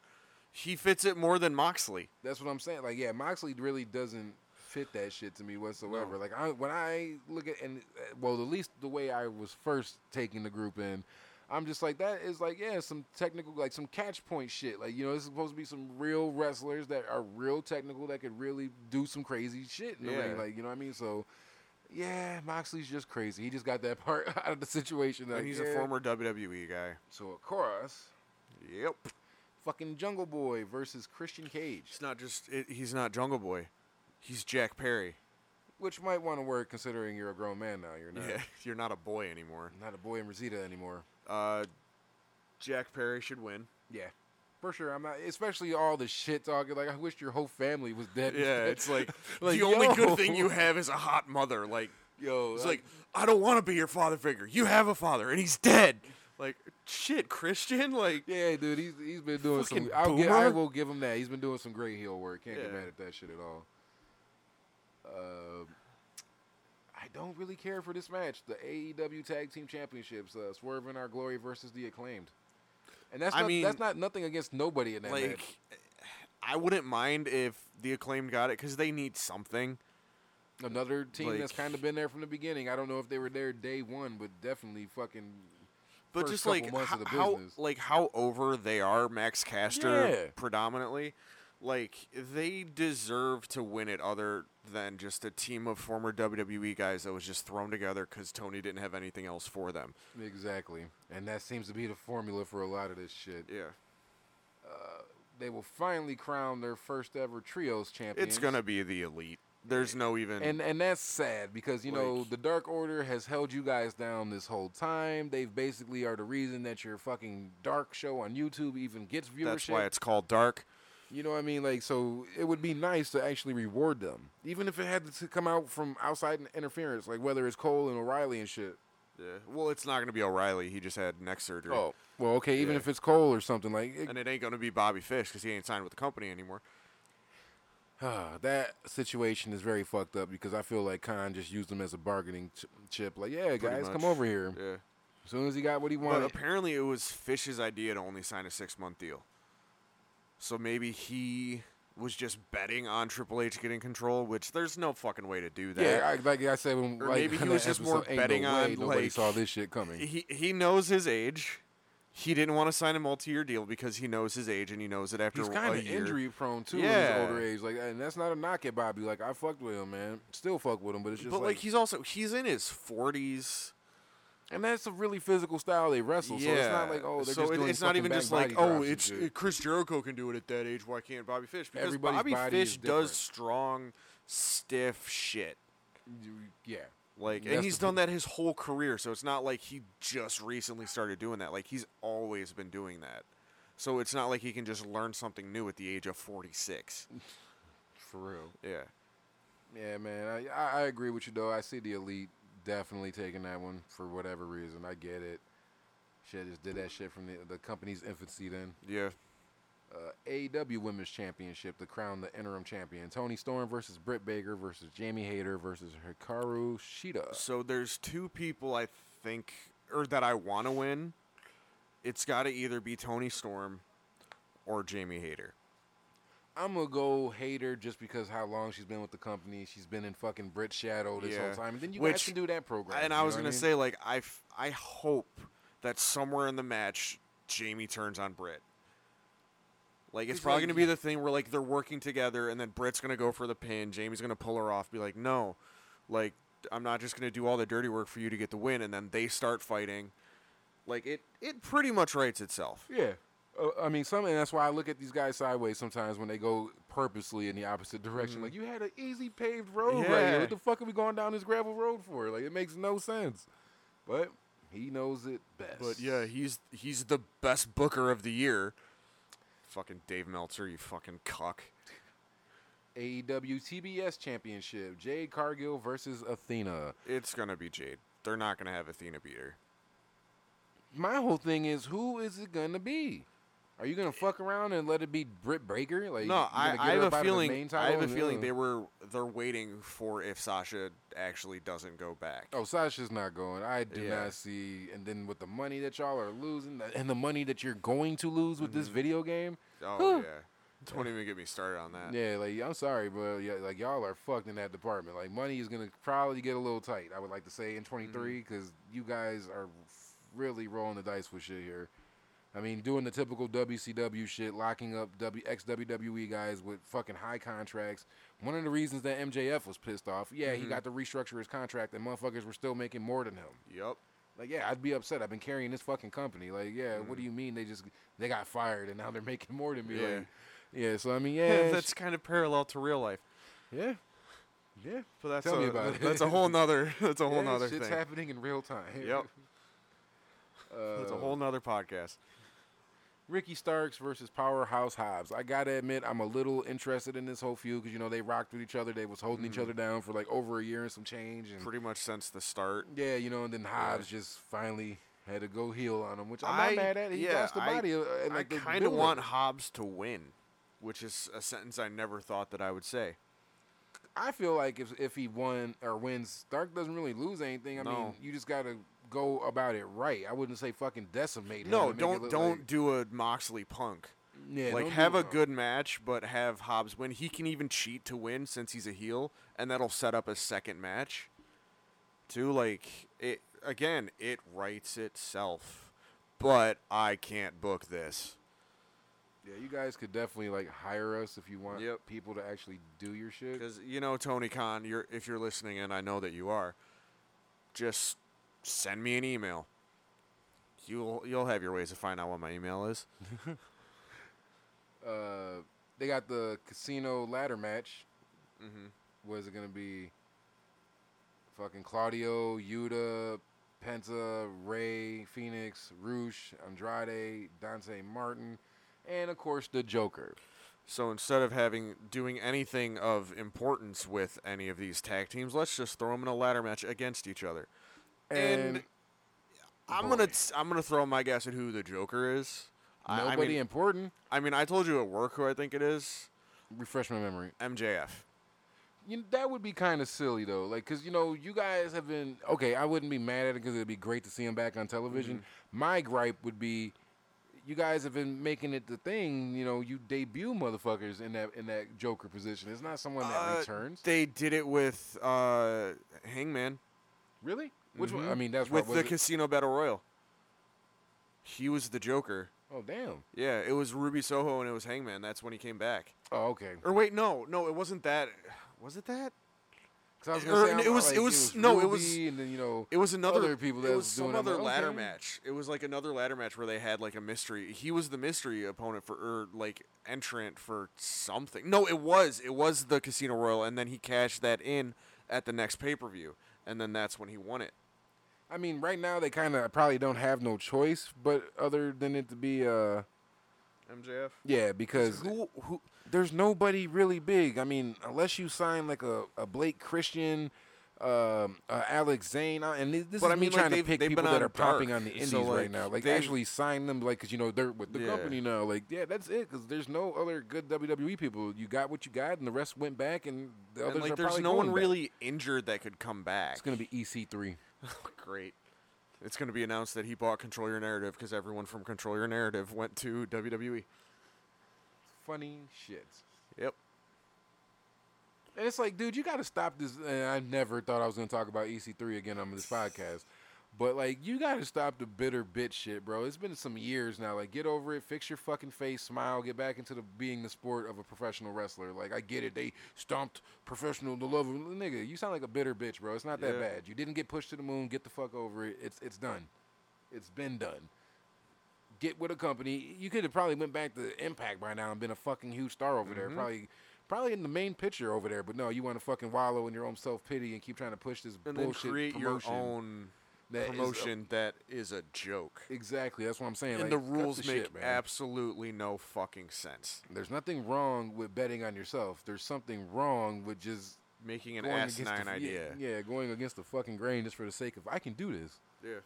He fits it more than Moxley. That's what I'm saying. Like, yeah, Moxley really doesn't fit that shit to me whatsoever. No. Like, I, when I look at and uh, well, at least the way I was first taking the group in, I'm just like that is like yeah, some technical like some catch point shit. Like you know, it's supposed to be some real wrestlers that are real technical that could really do some crazy shit in the ring. Yeah. Like you know what I mean? So. Yeah, Moxley's just crazy. He just got that part out of the situation. and he's yeah. a former WWE guy. So of course, Yep. fucking Jungle Boy versus Christian Cage. He's not just it, he's not Jungle Boy. He's Jack Perry. Which might want to work considering you're a grown man now. You're not Yeah, you're not a boy anymore. not a boy in Rosita anymore. Uh, Jack Perry should win. Yeah. For sure, I'm not. Especially all the shit talking. Like, I wish your whole family was dead. Yeah, it's like, Like, the only good thing you have is a hot mother. Like yo, it's I- like I don't want to be your father figure. You have a father, and he's dead. Like shit, Christian. Like yeah, dude, he's he's been doing some. I'll get, I will give him that. He's been doing some great heel work. Can't get mad at that shit at all. Uh, I don't really care for this match. The AEW Tag Team Championships, uh, Swerve and Our Glory versus the Acclaimed. And that's I not, mean- that's not nothing against nobody in that like match. I wouldn't mind if the acclaimed got it because they need something. Another team that's kind of been there from the beginning. I don't know if they were there day one, but definitely fucking. But just like months ho- of the how like how over they are, Max Caster Yeah. predominantly. Like they deserve to win it, other than just a team of former WWE guys that was just thrown together because Tony didn't have anything else for them. Exactly, and that seems to be the formula for a lot of this shit. Yeah, uh, They will finally crown their first ever trios champion. it's gonna be the elite. There's no even. and and that's sad because you know the Dark Order has held you guys down this whole time. They've basically are the reason that your fucking Dark show on YouTube even gets viewership. that's why it's called Dark. You know what I mean? Like, so it would be nice to actually reward them, even if it had to come out from outside interference, like whether it's Cole and O'Reilly and shit. Yeah. Well, it's not gonna be O'Reilly. He just had neck surgery. Oh, well, okay, even Yeah. if it's Cole or something like it, And it ain't gonna be Bobby Fish because he ain't signed with the company anymore. That situation is very fucked up because I feel like Khan just used him as a bargaining ch- chip. Like, yeah, Pretty guys, come over here. Yeah. As soon as he got what he wanted. But apparently, it was Fish's idea to only sign a six month deal. So maybe he was just betting on Triple H getting control, which there's no fucking way to do that. yeah, I, like I said, when Or like, maybe he was just more betting no on, nobody like, saw this shit coming. he he knows his age. He didn't want to sign a multi-year deal because he knows his age and he knows that after He's kind of injury prone too Yeah. at his older age. Like, and that's not a knock at Bobby. Like, I fucked with him, man. Still fuck with him, but it's just But like, like he's also he's in his 40s. And that's a really physical style they wrestle. So it's not like oh, they're so just it- doing it's not even just like oh, it's uh, Chris Jericho can do it at that age. Why can't Bobby Fish? Because Everybody's Bobby Fish is does strong, stiff shit. Yeah. Like, and he's done that his whole career. So it's not like he just recently started doing that. Like he's always been doing that. So it's not like he can just learn something new at the age of 46. For real. Yeah. Yeah, man. I I agree with you though. I see the elite definitely taking that one for whatever reason. I get it. Shit just did that shit from the, the company's infancy then. Yeah. Uh, AEW Women's Championship to crown the interim champion. Toni Storm versus Britt Baker versus Jamie Hayter versus Hikaru Shida. So there's two people I think, or that I want to win. It's got to either be Toni Storm or Jamie Hayter. I'm gonna go Hayter just because how long she's been with the company. She's been in fucking Britt Shadow this Yeah. whole time. And then you Which- guys can do that program. And I was gonna what say, like, I, f- I hope that somewhere in the match, Jamie turns on Britt. Like, it's It's probably like- gonna be the thing where like they're working together, and then Britt's gonna go for the pin. Jamie's gonna pull her off, be like, "No, like, I'm not just gonna do all the dirty work for you to get the win." And then they start fighting. Like it, it pretty much writes itself. Yeah. Uh, I mean, some, and that's why I look at these guys sideways sometimes when they go purposely in the opposite direction. Like, you had an easy paved road right here. What the fuck are we going down this gravel road for? Like, it makes no sense. But He knows it best. But yeah, he's he's the best booker of the year. Fucking Dave Meltzer, you fucking cuck. AEW TBS Championship: Jade Cargill versus Athena. It's gonna be Jade. They're not gonna have Athena beat her. My whole thing is, who is it gonna be? Are you gonna fuck around and let it be Britt Breaker? Like, No, I, I have a out of the feeling. I have a feeling they were they're waiting for if Sasha actually doesn't go back. Oh, Sasha's not going. I do Yeah. not see. And then with the money that y'all are losing, and the money that you're going to lose with this mm-hmm. video game, Oh Whew. yeah. Don't even get me started on that. yeah, like I'm sorry, but yeah, like y'all are fucked in that department. Like money is gonna probably get a little tight. I would like to say in 23 mm-hmm. because you guys are really rolling the dice with shit here. I mean, doing the typical WCW shit, locking up W ex WWE guys with fucking high contracts. One of the reasons that MJF was pissed off, yeah, he mm-hmm. got to restructure his contract, and motherfuckers were still making more than him. Yep. Like, yeah, I'd be upset. I've been carrying this fucking company. Like, yeah, what do mm-hmm. you mean they just they got fired and now they're making more than me? Yeah. Like, yeah. So I mean, yeah, that's kind of parallel to real life. yeah, yeah. But that's Tell a, me about it. That's a whole nother. That's a whole yeah, nother shit's thing. happening in real time. Yep. Uh, That's a whole nother podcast. Ricky Starks versus Powerhouse Hobbs. I gotta admit, I'm a little interested in this whole feud because you know they rocked with each other. They was holding each other down for like over a year and some change. And Pretty much since the start. yeah, you know, and then Hobbs just finally had to go heel on him, which I'm I- not mad at. He yeah, lost the body. uh, and, I like, the kind of want Hobbs to win, which is a sentence I never thought that I would say. I feel like if if he won or wins, Stark doesn't really lose anything. I mean, you just gotta go about it right. I wouldn't say fucking decimate. No, don't don't like- do a Moxley Punk. yeah, like have a good match, but have Hobbs win. He can even cheat to win since he's a heel, and that'll set up a second match. Too like it again. It writes itself, but I can't book this. Yeah, you guys could definitely like hire us if you want Yep. people to actually do your shit. Because you know Tony Khan, you're if you're listening, and I know that you are, just send me an email. You'll you'll have your ways to find out what my email is. Uh, they got the casino ladder match. Mm-hmm. Was it gonna be fucking Claudio, Yuta, Penta, Rey, Fenix, Rush, Andrade, Dante Martin, and of course the Joker. So instead of having doing anything of importance with any of these tag teams, let's just throw them in a ladder match against each other. And, And I'm boy. gonna t- I'm gonna throw my guess at who the Joker is. I- I nobody mean, important. I mean, I told you at work who I think it is. Refresh my memory. MJF. You know, that would be kind of silly though, like because you know you guys have been okay. I wouldn't be mad at it because it'd be great to see him back on television. Mm-hmm. My gripe would be, you guys have been making it the thing. You know, you debut motherfuckers in that in that Joker position. It's not someone that Uh, returns. They did it with uh, Hangman really? Which one? Mhm. I mean, that's with the it? Casino Battle Royal. He was the Joker. Oh damn. Yeah, it was Ruby Soho and it was Hangman. That's when he came back. Oh okay. Or wait, no, no, it wasn't that. Was it that? 'Cause I was gonna say, I'm- it was- like, it was- no, it was- and then you know It was another Other people It was was some doing it, other ladder okay. match. It was like another ladder match where they had like a mystery. He was the mystery opponent for or like entrant for something. No, it was it was the Casino Royal, and then he cashed that in at the next pay per view, and then that's when he won it. I mean, right now they kind of probably don't have no choice, but other than it to be uh MJF. yeah because Who who? there's nobody really big. I mean, unless you sign like a, a Blake Christian, um, uh, Alex Zayne, uh, and this this But is I me mean, like, trying to pick people that on are popping on the indies so, right now. Like they've- actually sign them, like because you know they're with the Yeah. company now. Like yeah, that's it. Because there's no other good WWE people. You got what you got, and the rest went back, and the And others like, are there's probably no one back. really injured that could come back. It's gonna be EC3. Great. It's going to be announced that he bought Control Your Narrative because everyone from Control Your Narrative went to WWE. Funny shit. Yep. And it's like, dude, you got to stop this. And I never thought I was going to talk about EC3 again on this podcast. But, like, you got to stop the bitter bitch shit, bro. It's been some years now. Like, get over it. Fix your fucking face. Smile. Get back into the being the sport of a professional wrestler. Like, I get it. They stomped professional, the love of Nigga, you sound like a bitter bitch, bro. It's not that Yeah. bad. You didn't get pushed to the moon. Get the fuck over it. It's, it's done. It's been done. Get with a company. You could have probably went back to Impact by now and been a fucking huge star over there. Mhm. Probably probably in the main picture over there. But no, you want to fucking wallow in your own self pity and keep trying to push this And then bullshit create promotion. your own. That is a- promotion that is a joke. exactly. That's what I'm saying. And like, the rules the make shit, absolutely no fucking sense. There's nothing wrong with betting on yourself. There's something wrong with just Making an against the, asinine yeah, idea. Yeah, going against the fucking grain just for the sake of I can do this. Yeah.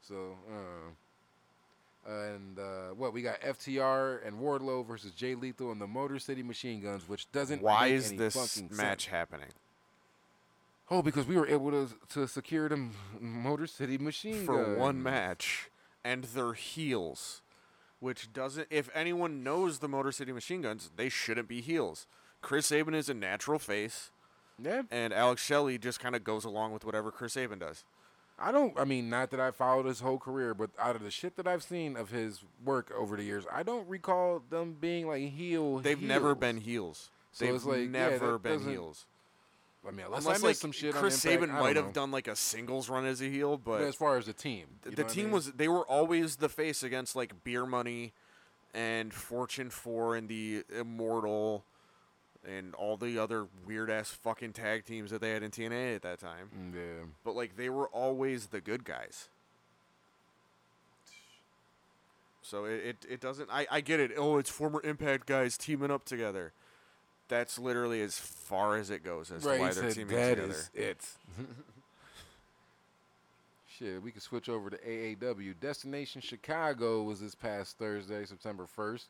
So, uh, and uh, what we got FTR and Wardlow versus Jay Lethal and the Motor City Machine Guns, which doesn't. Why is this match sense. happening? Oh, because we were able to to secure them Motor City Machine For Guns one match, and they're heels, which doesn't. If anyone knows the Motor City Machine Guns, they shouldn't be heels. Chris Sabin is a natural face, Yeah, and Alex Shelley just kind of goes along with whatever Chris Sabin does. I don't. I mean, not that I followed his whole career, but out of the shit that I've seen of his work over the years, I don't recall them being like heel. They've never been heels. So They've it's like, never that been heels. I mean, unless, Unless I like some shit Chris on Impact, might know. have done like a singles run as a heel, but But as far as the team, the what I team mean? was they were always the face against like Beer Money and Fortune Four and the Immortal and all the other weird ass fucking tag teams that they had in TNA at that time. Mm, Yeah. But like they were always the good guys. So it, it, it doesn't I, I get it. Oh, it's former Impact guys teaming up together. That's literally as far as it goes as right, to why he they're teaming that together. is it. Shit, we could switch over to AAW. Destination Chicago was this past Thursday, September 1st.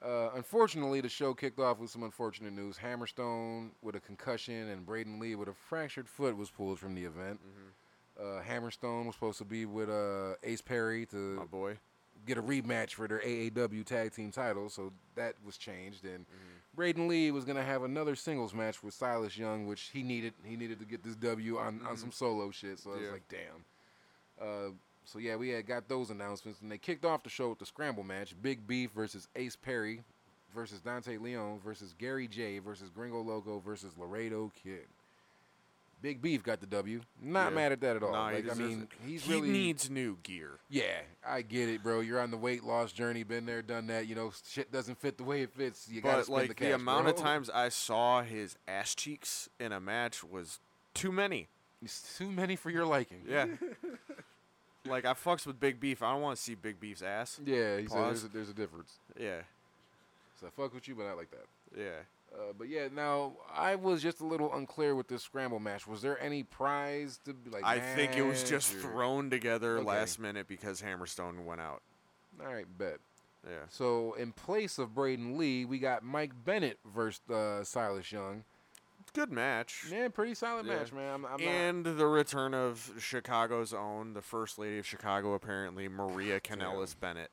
Uh, unfortunately, the show kicked off with some unfortunate news. Hammerstone with a concussion and Braden Lee with a fractured foot was pulled from the event. Uh, Hammerstone was supposed to be with uh, Ace Perry to My boy. Get a rematch for their AAW tag team title, so that was changed. And Braden Lee was gonna have another singles match with Silas Young, which he needed. He needed to get this W on, on some solo shit. So I was Yeah. like, damn. Uh, so yeah, we had got those announcements, and they kicked off the show with the scramble match: Big Beef versus Ace Perry versus Dante Leon versus Gary J versus Gringo Loco versus Laredo Kid. Big Beef got the W. Not Yeah. mad at that at all. Nah, he like, I mean, he's he really needs new gear. yeah, I get it, bro. You're on the weight loss journey, been there, done that. You know, shit doesn't fit the way it fits. You But spend like the the, cash, amount of times I saw his ass cheeks in a match was too many. it's too many for your liking. Yeah. like I fucks with Big Beef. I don't want to see Big Beef's ass. yeah. He said there's a, there's a difference. Yeah. So I fuck with you, but not like that. Yeah. Uh, but yeah, now I was just a little unclear with this scramble match. Was there any prize to be like? I think it was just or- thrown together Okay. last minute because Hammerstone went out. All right, bet. Yeah. So in place of Braden Lee, we got Mike Bennett versus uh, Silas Young. Good match. Yeah, pretty solid Yeah. match, man. I'm, I'm not, and the return of Chicago's own, the first lady of Chicago, apparently, Maria Kanellis Bennett.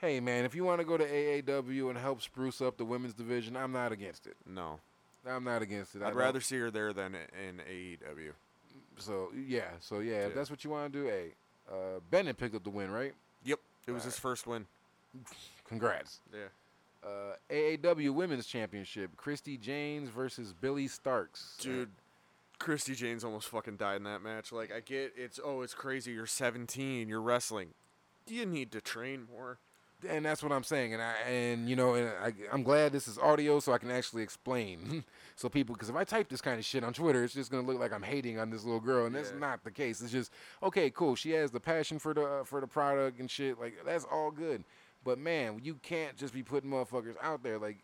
Hey man, if you want to go to AAW and help spruce up the women's division, I'm not against it. No. I'm not against it. I'd rather see her there than in AEW. So yeah, so yeah, if Yeah. that's what you want to do, hey, uh, Bennett picked up the win, right? Yep. It was his first win. Congrats. Yeah. Uh, AAW Women's Championship: Christy James versus Billie Starkz. Dude, Christy Jane's almost fucking died in that match. Like, I get it's, oh, it's crazy. You're 17. You're wrestling. You need to train more. And that's what I'm saying. And I and you know, and I, I'm glad this is audio, so I can actually explain. so people, because if I type this kind of shit on Twitter, it's just gonna look like I'm hating on this little girl, and that's Yeah. not the case. It's just okay, cool. She has the passion for the uh, for the product and shit. Like that's all good. But man, you can't just be putting motherfuckers out there like.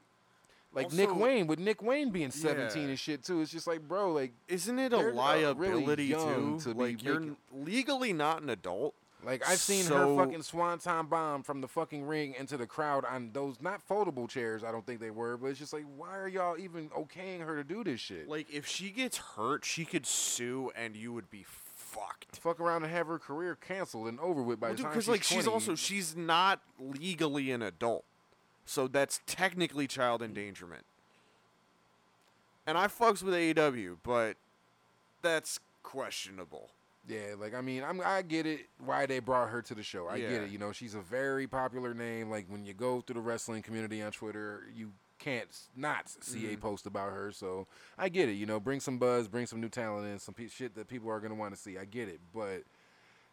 Like Nick Wayne, with Nick Wayne being 17 Yeah. and shit too, it's just like, bro, like, Isn't it a uh, really liability too? to be like you're making- legally not an adult. Like I've seen So- her fucking swanton bomb from the fucking ring into the crowd on those not foldable chairs. I don't think they were, but it's just like, why are y'all even okaying her to do this shit? Like if she gets hurt, she could sue, and you would be fucked. Fuck around and have her career canceled and over with by the time Because she's like she's also she's not legally an adult, so that's technically child endangerment. And I fucks with AEW, but that's questionable. Yeah, like I mean, I'm I get it why they brought her to the show. I Yeah. get it. You know, she's a very popular name. Like when you go through the wrestling community on Twitter, you can't not see Mm-hmm. a post about her. So I get it. You know, bring some buzz, bring some new talent in, some pe- shit that people are gonna want to see. I get it, but.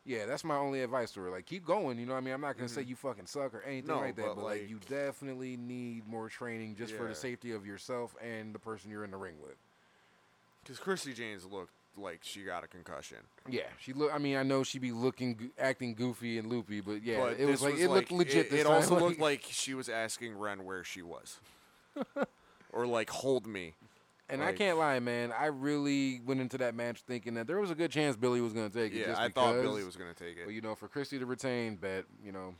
Yeah, that's my only advice to her. Like, keep going. You know what I mean? I'm not going to say you fucking suck or anything Mm-hmm. No, like that, but, but, like, like- you definitely need more training just for the safety of yourself and the person you're in the ring with. Because Christy James looked like she got a concussion. Yeah, she look. I mean, I know she'd be looking, acting goofy and loopy, but yeah, but it was like it looked legit. It, this it also looked like she was asking Ren where she was, or like hold me. And I can't lie, man. I really went into that match thinking that there was a good chance Billie was going to take it. Yeah, I thought. Billie was gonna take it. But you know, for Christy to retain, bet you know,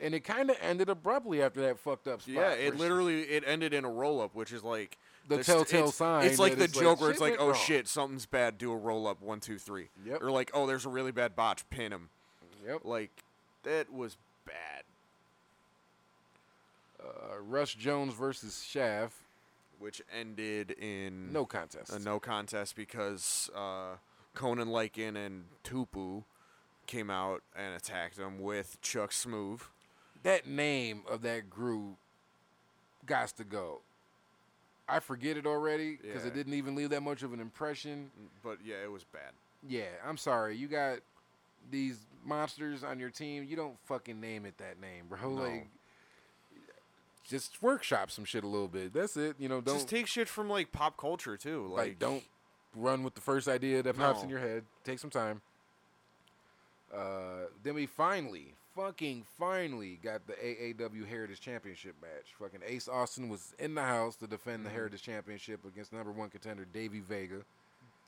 and it kind of ended abruptly after that fucked up spot. Yeah, it literally it ended in a roll up, which is like The there's- telltale it's, sign It's like the it's like, joke where it's like, oh wrong. shit, something's bad. Do a roll up, one, two, three. Yep. Or like, oh, there's a really bad botch. Pin him. Yep. Like that was bad. Uh, Rush Jones versus Shaft. Which ended in No contest. a no contest because uh, Conan Lycan and Tupu came out and attacked him with Chuck Smooth. That name of that group got to go. I forget it already because Yeah. it didn't even leave that much of an impression. But yeah, it was bad. Yeah, I'm sorry. You got these monsters on your team. You don't fucking name it that name, bro. No. Like, just workshop some shit a little bit. That's it. You know, don't Just take shit from like pop culture too. Like, like don't run with the first idea that pops in your head. Take some time. Uh, then we finally, fucking finally, got the AAW Heritage Championship match. Fucking Ace Austin was in the house to defend the Mhm. Heritage Championship against number one contender Davey Vega.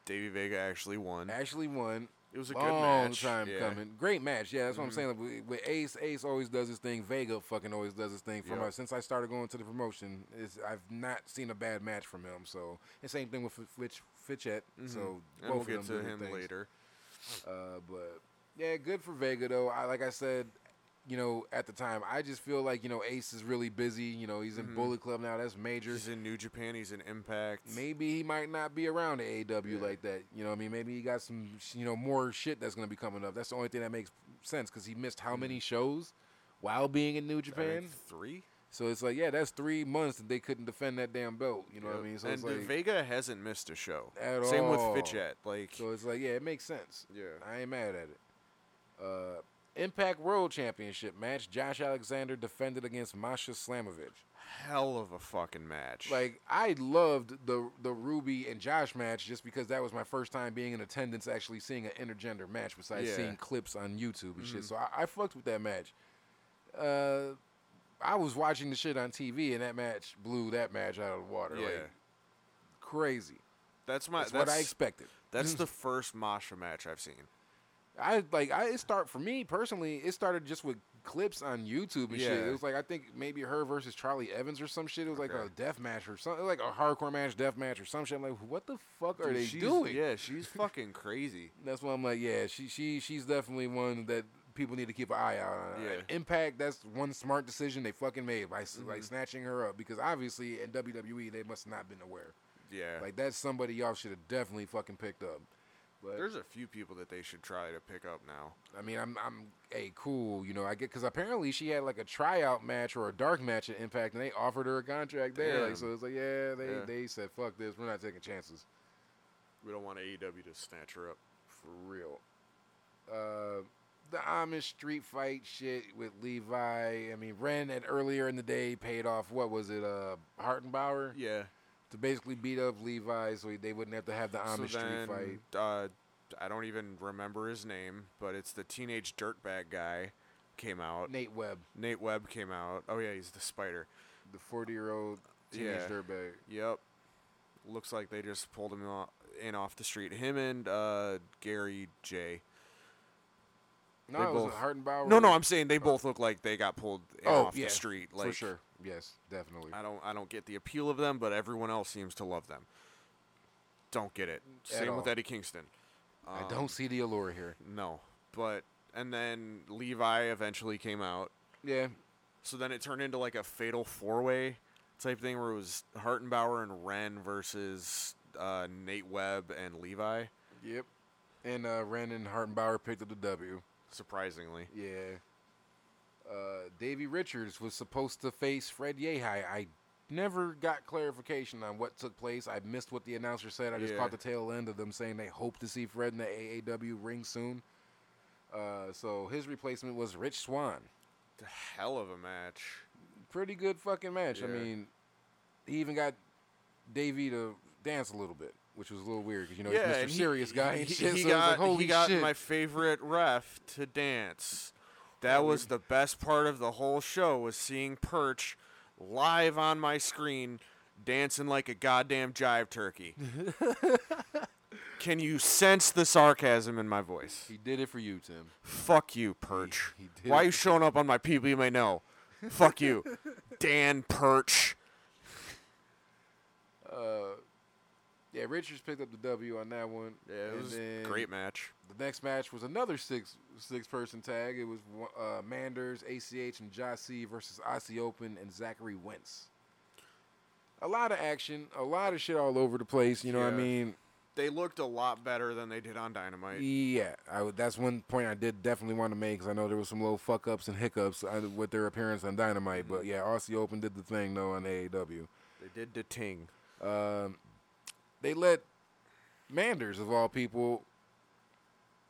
Davey Vega actually won. Actually won. It was a good Long match. time yeah. coming. Great match. Yeah, that's what I'm Mhm. saying. Like, with, Ace, Ace always does his thing. Vega fucking always does his thing. From Yep. since I started going to the promotion, is I've not seen a bad match from him. So and same thing with Fitch Fitchett. Mhm. So we'll of get them to him things. later. Uh, but yeah, good for Vega though. I like I said, you know, at the time, I just feel like you know Ace is really busy. You know, he's in Mhm. Bullet Club now. That's major. He's in New Japan. He's in Impact. Maybe he might not be around the AEW Yeah. like that. You know, what I mean, maybe he got some, you know, more shit that's gonna be coming up. That's the only thing that makes sense because he missed how many shows while being in New Japan. three. So it's like, yeah, that's three months that they couldn't defend that damn belt. You know what I mean? So and it's like, Vega hasn't missed a show. At Same all. with Fitchett. Like, so it's like, yeah, it makes sense. yeah. I ain't mad at it. Uh, Impact World Championship match: Josh Alexander defended against Masha Slamovich. Hell of a fucking match. Like I loved the the Ruby and Josh match just because that was my first time being in attendance, actually seeing an intergender match besides Yeah. seeing clips on YouTube and shit. Mhm. So I, I fucked with that match. Uh, I was watching the shit on TV and that match blew that match out of the water. yeah. Like crazy. that's my. That's, That's, what I expected. That's the first Masha match I've seen. I like I it start for me personally. It started just with clips on YouTube and shit. It was like I think maybe her versus Charlie Evans or some shit. It was like a death match or something, like a hardcore match, death match or some shit. I'm like, what the fuck are Dude, they doing? Yeah, she's fucking crazy. That's why I'm like, yeah, she she she's definitely one that people need to keep an eye out on. Yeah. Impact, that's one smart decision they fucking made by s like mm-hmm. snatching her up because obviously in WWE they must not have been aware. Yeah. Like that's somebody y'all should have definitely fucking picked up. But There's a few people that they should try to pick up now. I mean, I'm, I'm, hey, cool. You know, I get because apparently she had like a tryout match or a dark match at Impact, and they offered her a contract there. Like, so it's like, yeah, they, Yeah. they said, fuck this, we're not taking chances We don't want AEW to snatch her up. for real. Uh, the Amish street fight shit with Levi. I mean, Ren had earlier in the day paid off. What was it? Uh, Hartenbauer Yeah. To basically beat up Levi, so they wouldn't have to have the Amish so street fight. Uh, I don't even remember his name, but it's the teenage dirtbag guy came out. Nate Webb, Nate Webb came out. Oh yeah, he's the spider. the 40 year old teenage Yeah. dirtbag. Yep. Looks like they just pulled him in off the street. Him and uh, Gary J. No, They it was both- Hartenbauer. No, no, I'm saying they both look like they got pulled in Oh, off yeah, the street. Like for sure. Yes, definitely. I don't I don't get the appeal of them, but everyone else seems to love them. Don't get it. At Same with. Eddie Kingston. I Um, don't see the allure here. No, but and then Levi eventually came out. Yeah, So then it turned into like a fatal four way type thing where it was Hartenbauer and Ren versus uh, Nate Webb and Levi. yep. And uh, Ren and Hartenbauer picked up the W. Surprisingly, Yeah. Uh, Davey Richards was supposed to face Fred Yehi. I never got clarification on what took place. I missed what the announcer said. I just Yeah. caught the tail end of them saying they hope to see Fred in the AAW ring soon. Uh, so his replacement was Rich Swann. the hell of a match. Pretty good fucking match. I mean, he even got Davey to dance a little bit. which was a little weird because you know yeah, he's Mr. he- Serious guy he. He so got like, holy he got shit. my favorite ref to dance. That was the best part of the whole show was seeing Perch live on my screen dancing like a goddamn jive turkey. Can you sense the sarcasm in my voice? he did it for you, Tim. Fuck you, Perch. he did Why it are you showing up on my people you may know? Fuck you, Dan Perch. Uh, yeah, Richards picked up the W on that one. Yeah, it And was a great match. The next match was another six six person tag. It was uh, Manders, ACH, and Jossie versus Aussie Open and Zachary Wentz. A lot of action, a lot of shit all over the place. You know what I mean? They looked a lot better than they did on Dynamite. Yeah, I that's one point I did definitely want to make because I know there was some little fuck ups and hiccups uh, with their appearance on Dynamite. But yeah, Aussie Open did the thing though on AAW. They did the ting. Um, they let Manders of all people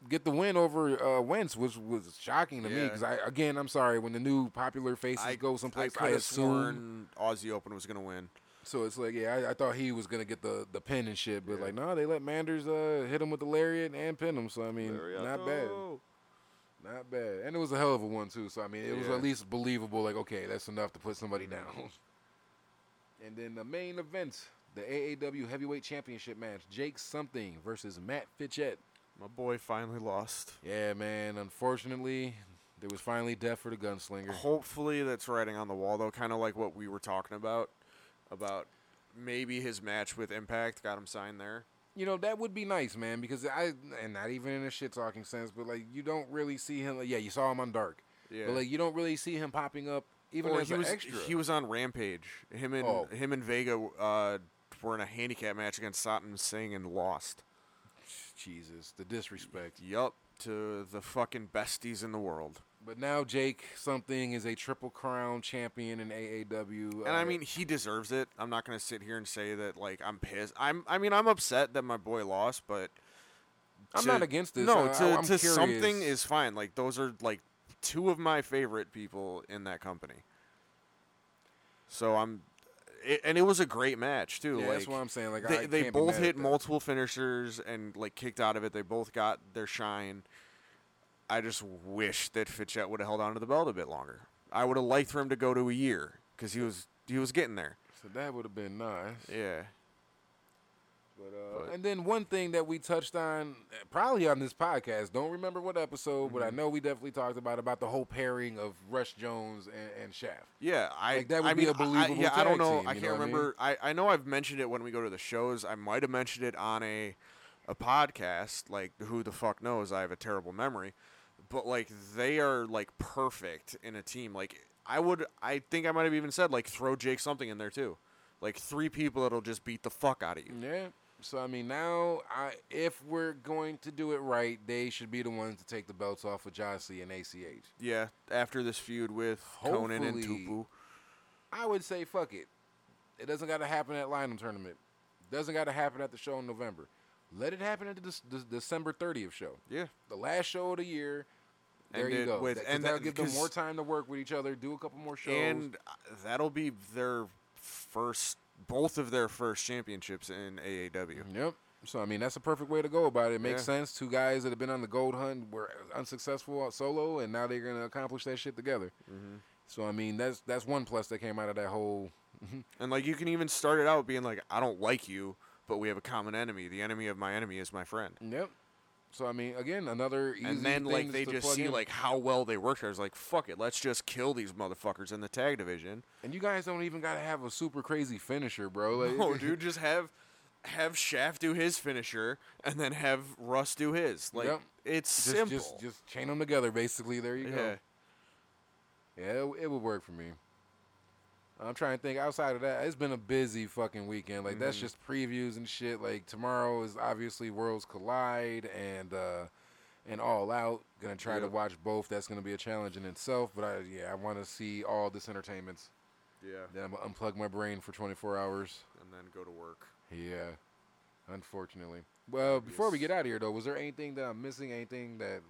get the win over uh, Wentz, which was shocking to me because I again I'm sorry when the new popular faces go someplace I, could have assume Aussie Open was gonna win. so it's like yeah I, I thought he was gonna get the the pin and shit but like no they let Manders uh, hit him with the lariat and pin him so I mean not bad. Not bad. And it was a hell of a one too so I mean it was at least believable like okay that's enough to put somebody down. And then the main event the AAW Heavyweight Championship match Jake Something versus Matt Fitchett My boy finally lost. Yeah, man. Unfortunately, there was finally death for the gunslinger. Hopefully that's writing on the wall though, kind of like what we were talking about, about maybe his match with Impact got him signed there. You know that would be nice, man, because I and not even in a shit talking sense, but like you don't really see him. Like, yeah, you saw him on Dark, Yeah. but like you don't really see him popping up even Or as he an was extra. he was on Rampage. Him and Oh. him and Vega uh, were in a handicap match against Satnam Singh and lost. Jesus, the disrespect. Yup, to the fucking besties in the world. But now Jake something is a triple crown champion in AAW. And I uh, mean, he deserves it. I'm not gonna sit here and say that like I'm pissed. I'm. I mean, I'm upset that my boy lost, but I'm to- not against this. No, I- to, I'm to something is fine. Like those are like two of my favorite people in that company. So I'm, it, and it was a great match too. Yeah, like that's what I'm saying. Like they I they both hit multiple finishers and like kicked out of it. They both got their shine. I just wish that Fitchett would have held on to the belt a bit longer. I would have liked for him to go to a year because he was he was getting there. So that would have been nice. Yeah. But, uh, But- and then one thing that we touched on, uh, probably on this podcast, don't remember what episode, but I Mm-hmm. know we definitely talked about about the whole pairing of Rush Jones and, and Shaft. Yeah, I Like, that would I be mean, a believable I, yeah, I don't know. team, I can't know what I mean? remember. I, I know I've mentioned it when we go to the shows. I might have mentioned it on a a podcast. Like who the fuck knows? I have a terrible memory. But like they are like perfect in a team. Like I would. I think I might have even said like throw Jake something in there too. Like three people that'll just beat the fuck out of you. Yeah. So I mean, now I, if we're going to do it right, they should be the ones to take the belts off of Jossie and ACH. Yeah. After this feud with Conan and Hopefully- Tupu. I would say fuck it. It doesn't got to happen at Lynam tournament. Doesn't got to happen at the show in November. Let it happen at the, the December 30th show. Yeah. the last show of the year. There And you go. with- Th- and that'll that- give them more time to work with each other, do a couple more shows. And uh, that'll be their first, both of their first championships in AAW. yep. So I mean, that's a perfect way to go about it. It makes Yeah. sense. Two guys that have been on the gold hunt were unsuccessful solo, and now they're gonna accomplish that shit together. Mm-hmm. So I mean, that's that's one plus that came out of that whole. And like you can even start it out being like, I don't like you, but we have a common enemy. The enemy of my enemy is my friend. Yep. So I mean, again, another easy and then like they just see in. like how well they work. I was like, fuck it, let's just kill these motherfuckers in the tag division. and you guys don't even gotta have a super crazy finisher, bro. Like, No, dude, just have have Shaft do his finisher and then have Russ do his. Like Yep. it's just, simple. Just, just chain them together, basically. There you yeah. go. Yeah, it, it would work for me. I'm trying to think outside of that. It's been a busy fucking weekend. Like that's Mhm. just previews and shit. Like tomorrow is obviously Worlds Collide and uh and All Out. Gonna try to watch both. That's gonna be a challenge in itself. But I yeah, I want to see all this entertainment. Yeah. Then I'm gonna unplug my brain for 24 hours. And then go to work. Yeah, unfortunately. Well, before we get out of here, though, was there anything that I'm missing? Anything that?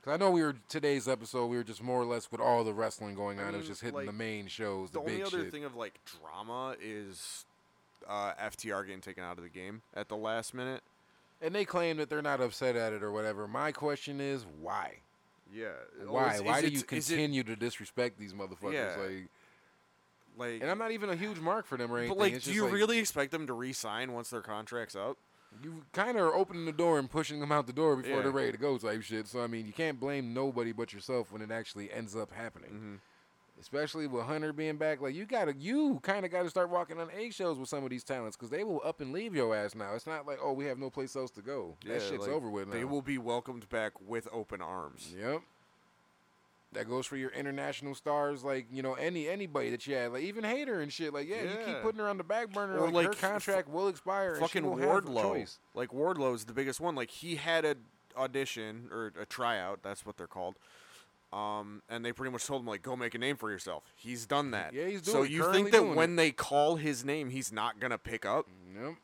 Because I know we were today's episode. We were just more or less with all the wrestling going I on. it was just hitting like, the main shows, the, the only other shit. thing of like drama is uh, FTR getting taken out of the game at the last minute. And they claim that they're not upset at it or whatever. My question is why? Yeah. Why? Why do you continue to disrespect these motherfuckers? Yeah. Like, like? and I'm not even a huge mark for them or anything. but like, do you like, really expect them to re-sign once their contract's up? You kind of are opening the door and pushing them out the door before Yeah. they're ready to go, type shit. So I mean, you can't blame nobody but yourself when it actually ends up happening. Mm-hmm. Especially with Hunter being back, like you gotta, you kind of got to start walking on eggshells with some of these talents because they will up and leave your ass now. It's not like oh we have no place else to go. that shit's like, over with now. They will be welcomed back with open arms. Yep. That goes for your international stars, like you know any anybody that you had, like even Hayter and shit. Like yeah, you keep putting her on the back burner. Or, like, like, her f- contract will expire. Fucking have a Wardlow. is the biggest one. Like he had an audition or a tryout. That's what they're called. Um, and they pretty much told him like, go make a name for yourself. He's done that. Yeah, he's So doing it, you think that when it. they call his name, he's not gonna pick up? Yep.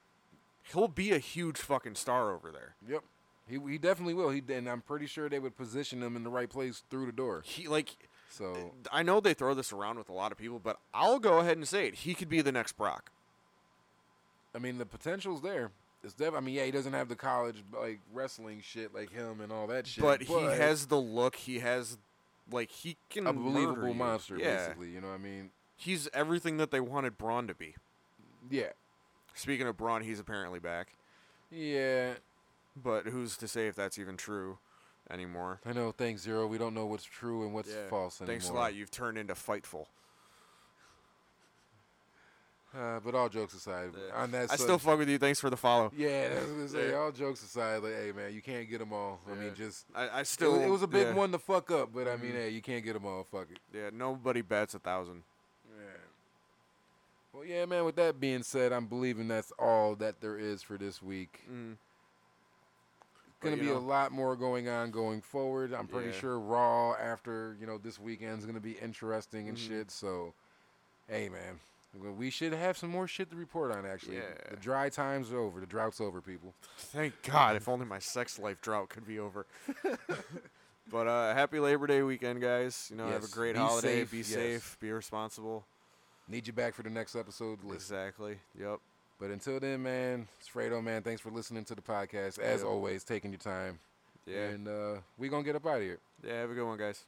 He'll be a huge fucking star over there. Yep. He he definitely will. He and I'm pretty sure they would position him in the right place through the door. He like. So I know they throw this around with a lot of people, but I'll go ahead and say it. He could be the next Brock. I mean the potential's there. It's def- I mean yeah, he doesn't have the college like wrestling shit like him and all that shit. but he has the look. He has, like, he can a believable monster Yeah. basically. You know what I mean? He's everything that they wanted Braun to be. Yeah. Speaking of Braun, he's apparently back. Yeah. But who's to say if that's even true anymore? I know. Thanks, Zero. We don't know what's true and what's false anymore. Thanks a lot. You've turned into Fightful. Uh, but all jokes aside, Yeah. on that I still fuck with you. Thanks for the follow. Yeah, I was gonna say Yeah. all jokes aside, like, hey man, you can't get them all. I Yeah. mean, just I, I it still. was, it was a big yeah. one to fuck up, but I mean, Mhm. hey, you can't get them all. Fuck it. Yeah, nobody bets a thousand. Yeah. Well, yeah, man. With that being said, I'm believing that's all that there is for this week. Mm. Gonna be you a lot more going on going forward. I'm pretty Yeah. sure Raw after you know this weekend's gonna be interesting and Mhm. shit. So, hey, man, we- should have some more shit to report on. Actually, Yeah. the dry times are over. The drought's over, people. Thank God. If only my sex life drought could be over. but uh, happy Labor Day weekend, guys. You know, have a great be holiday. safe, be yes. safe. Be responsible. Need you back for the next episode. Listen. Exactly. Yep. But until then, man, it's Fredo, man. Thanks for listening to the podcast. As Yep. always, taking your time. Yeah. And uh, we going to get up out of here. Yeah. Have a good one, guys.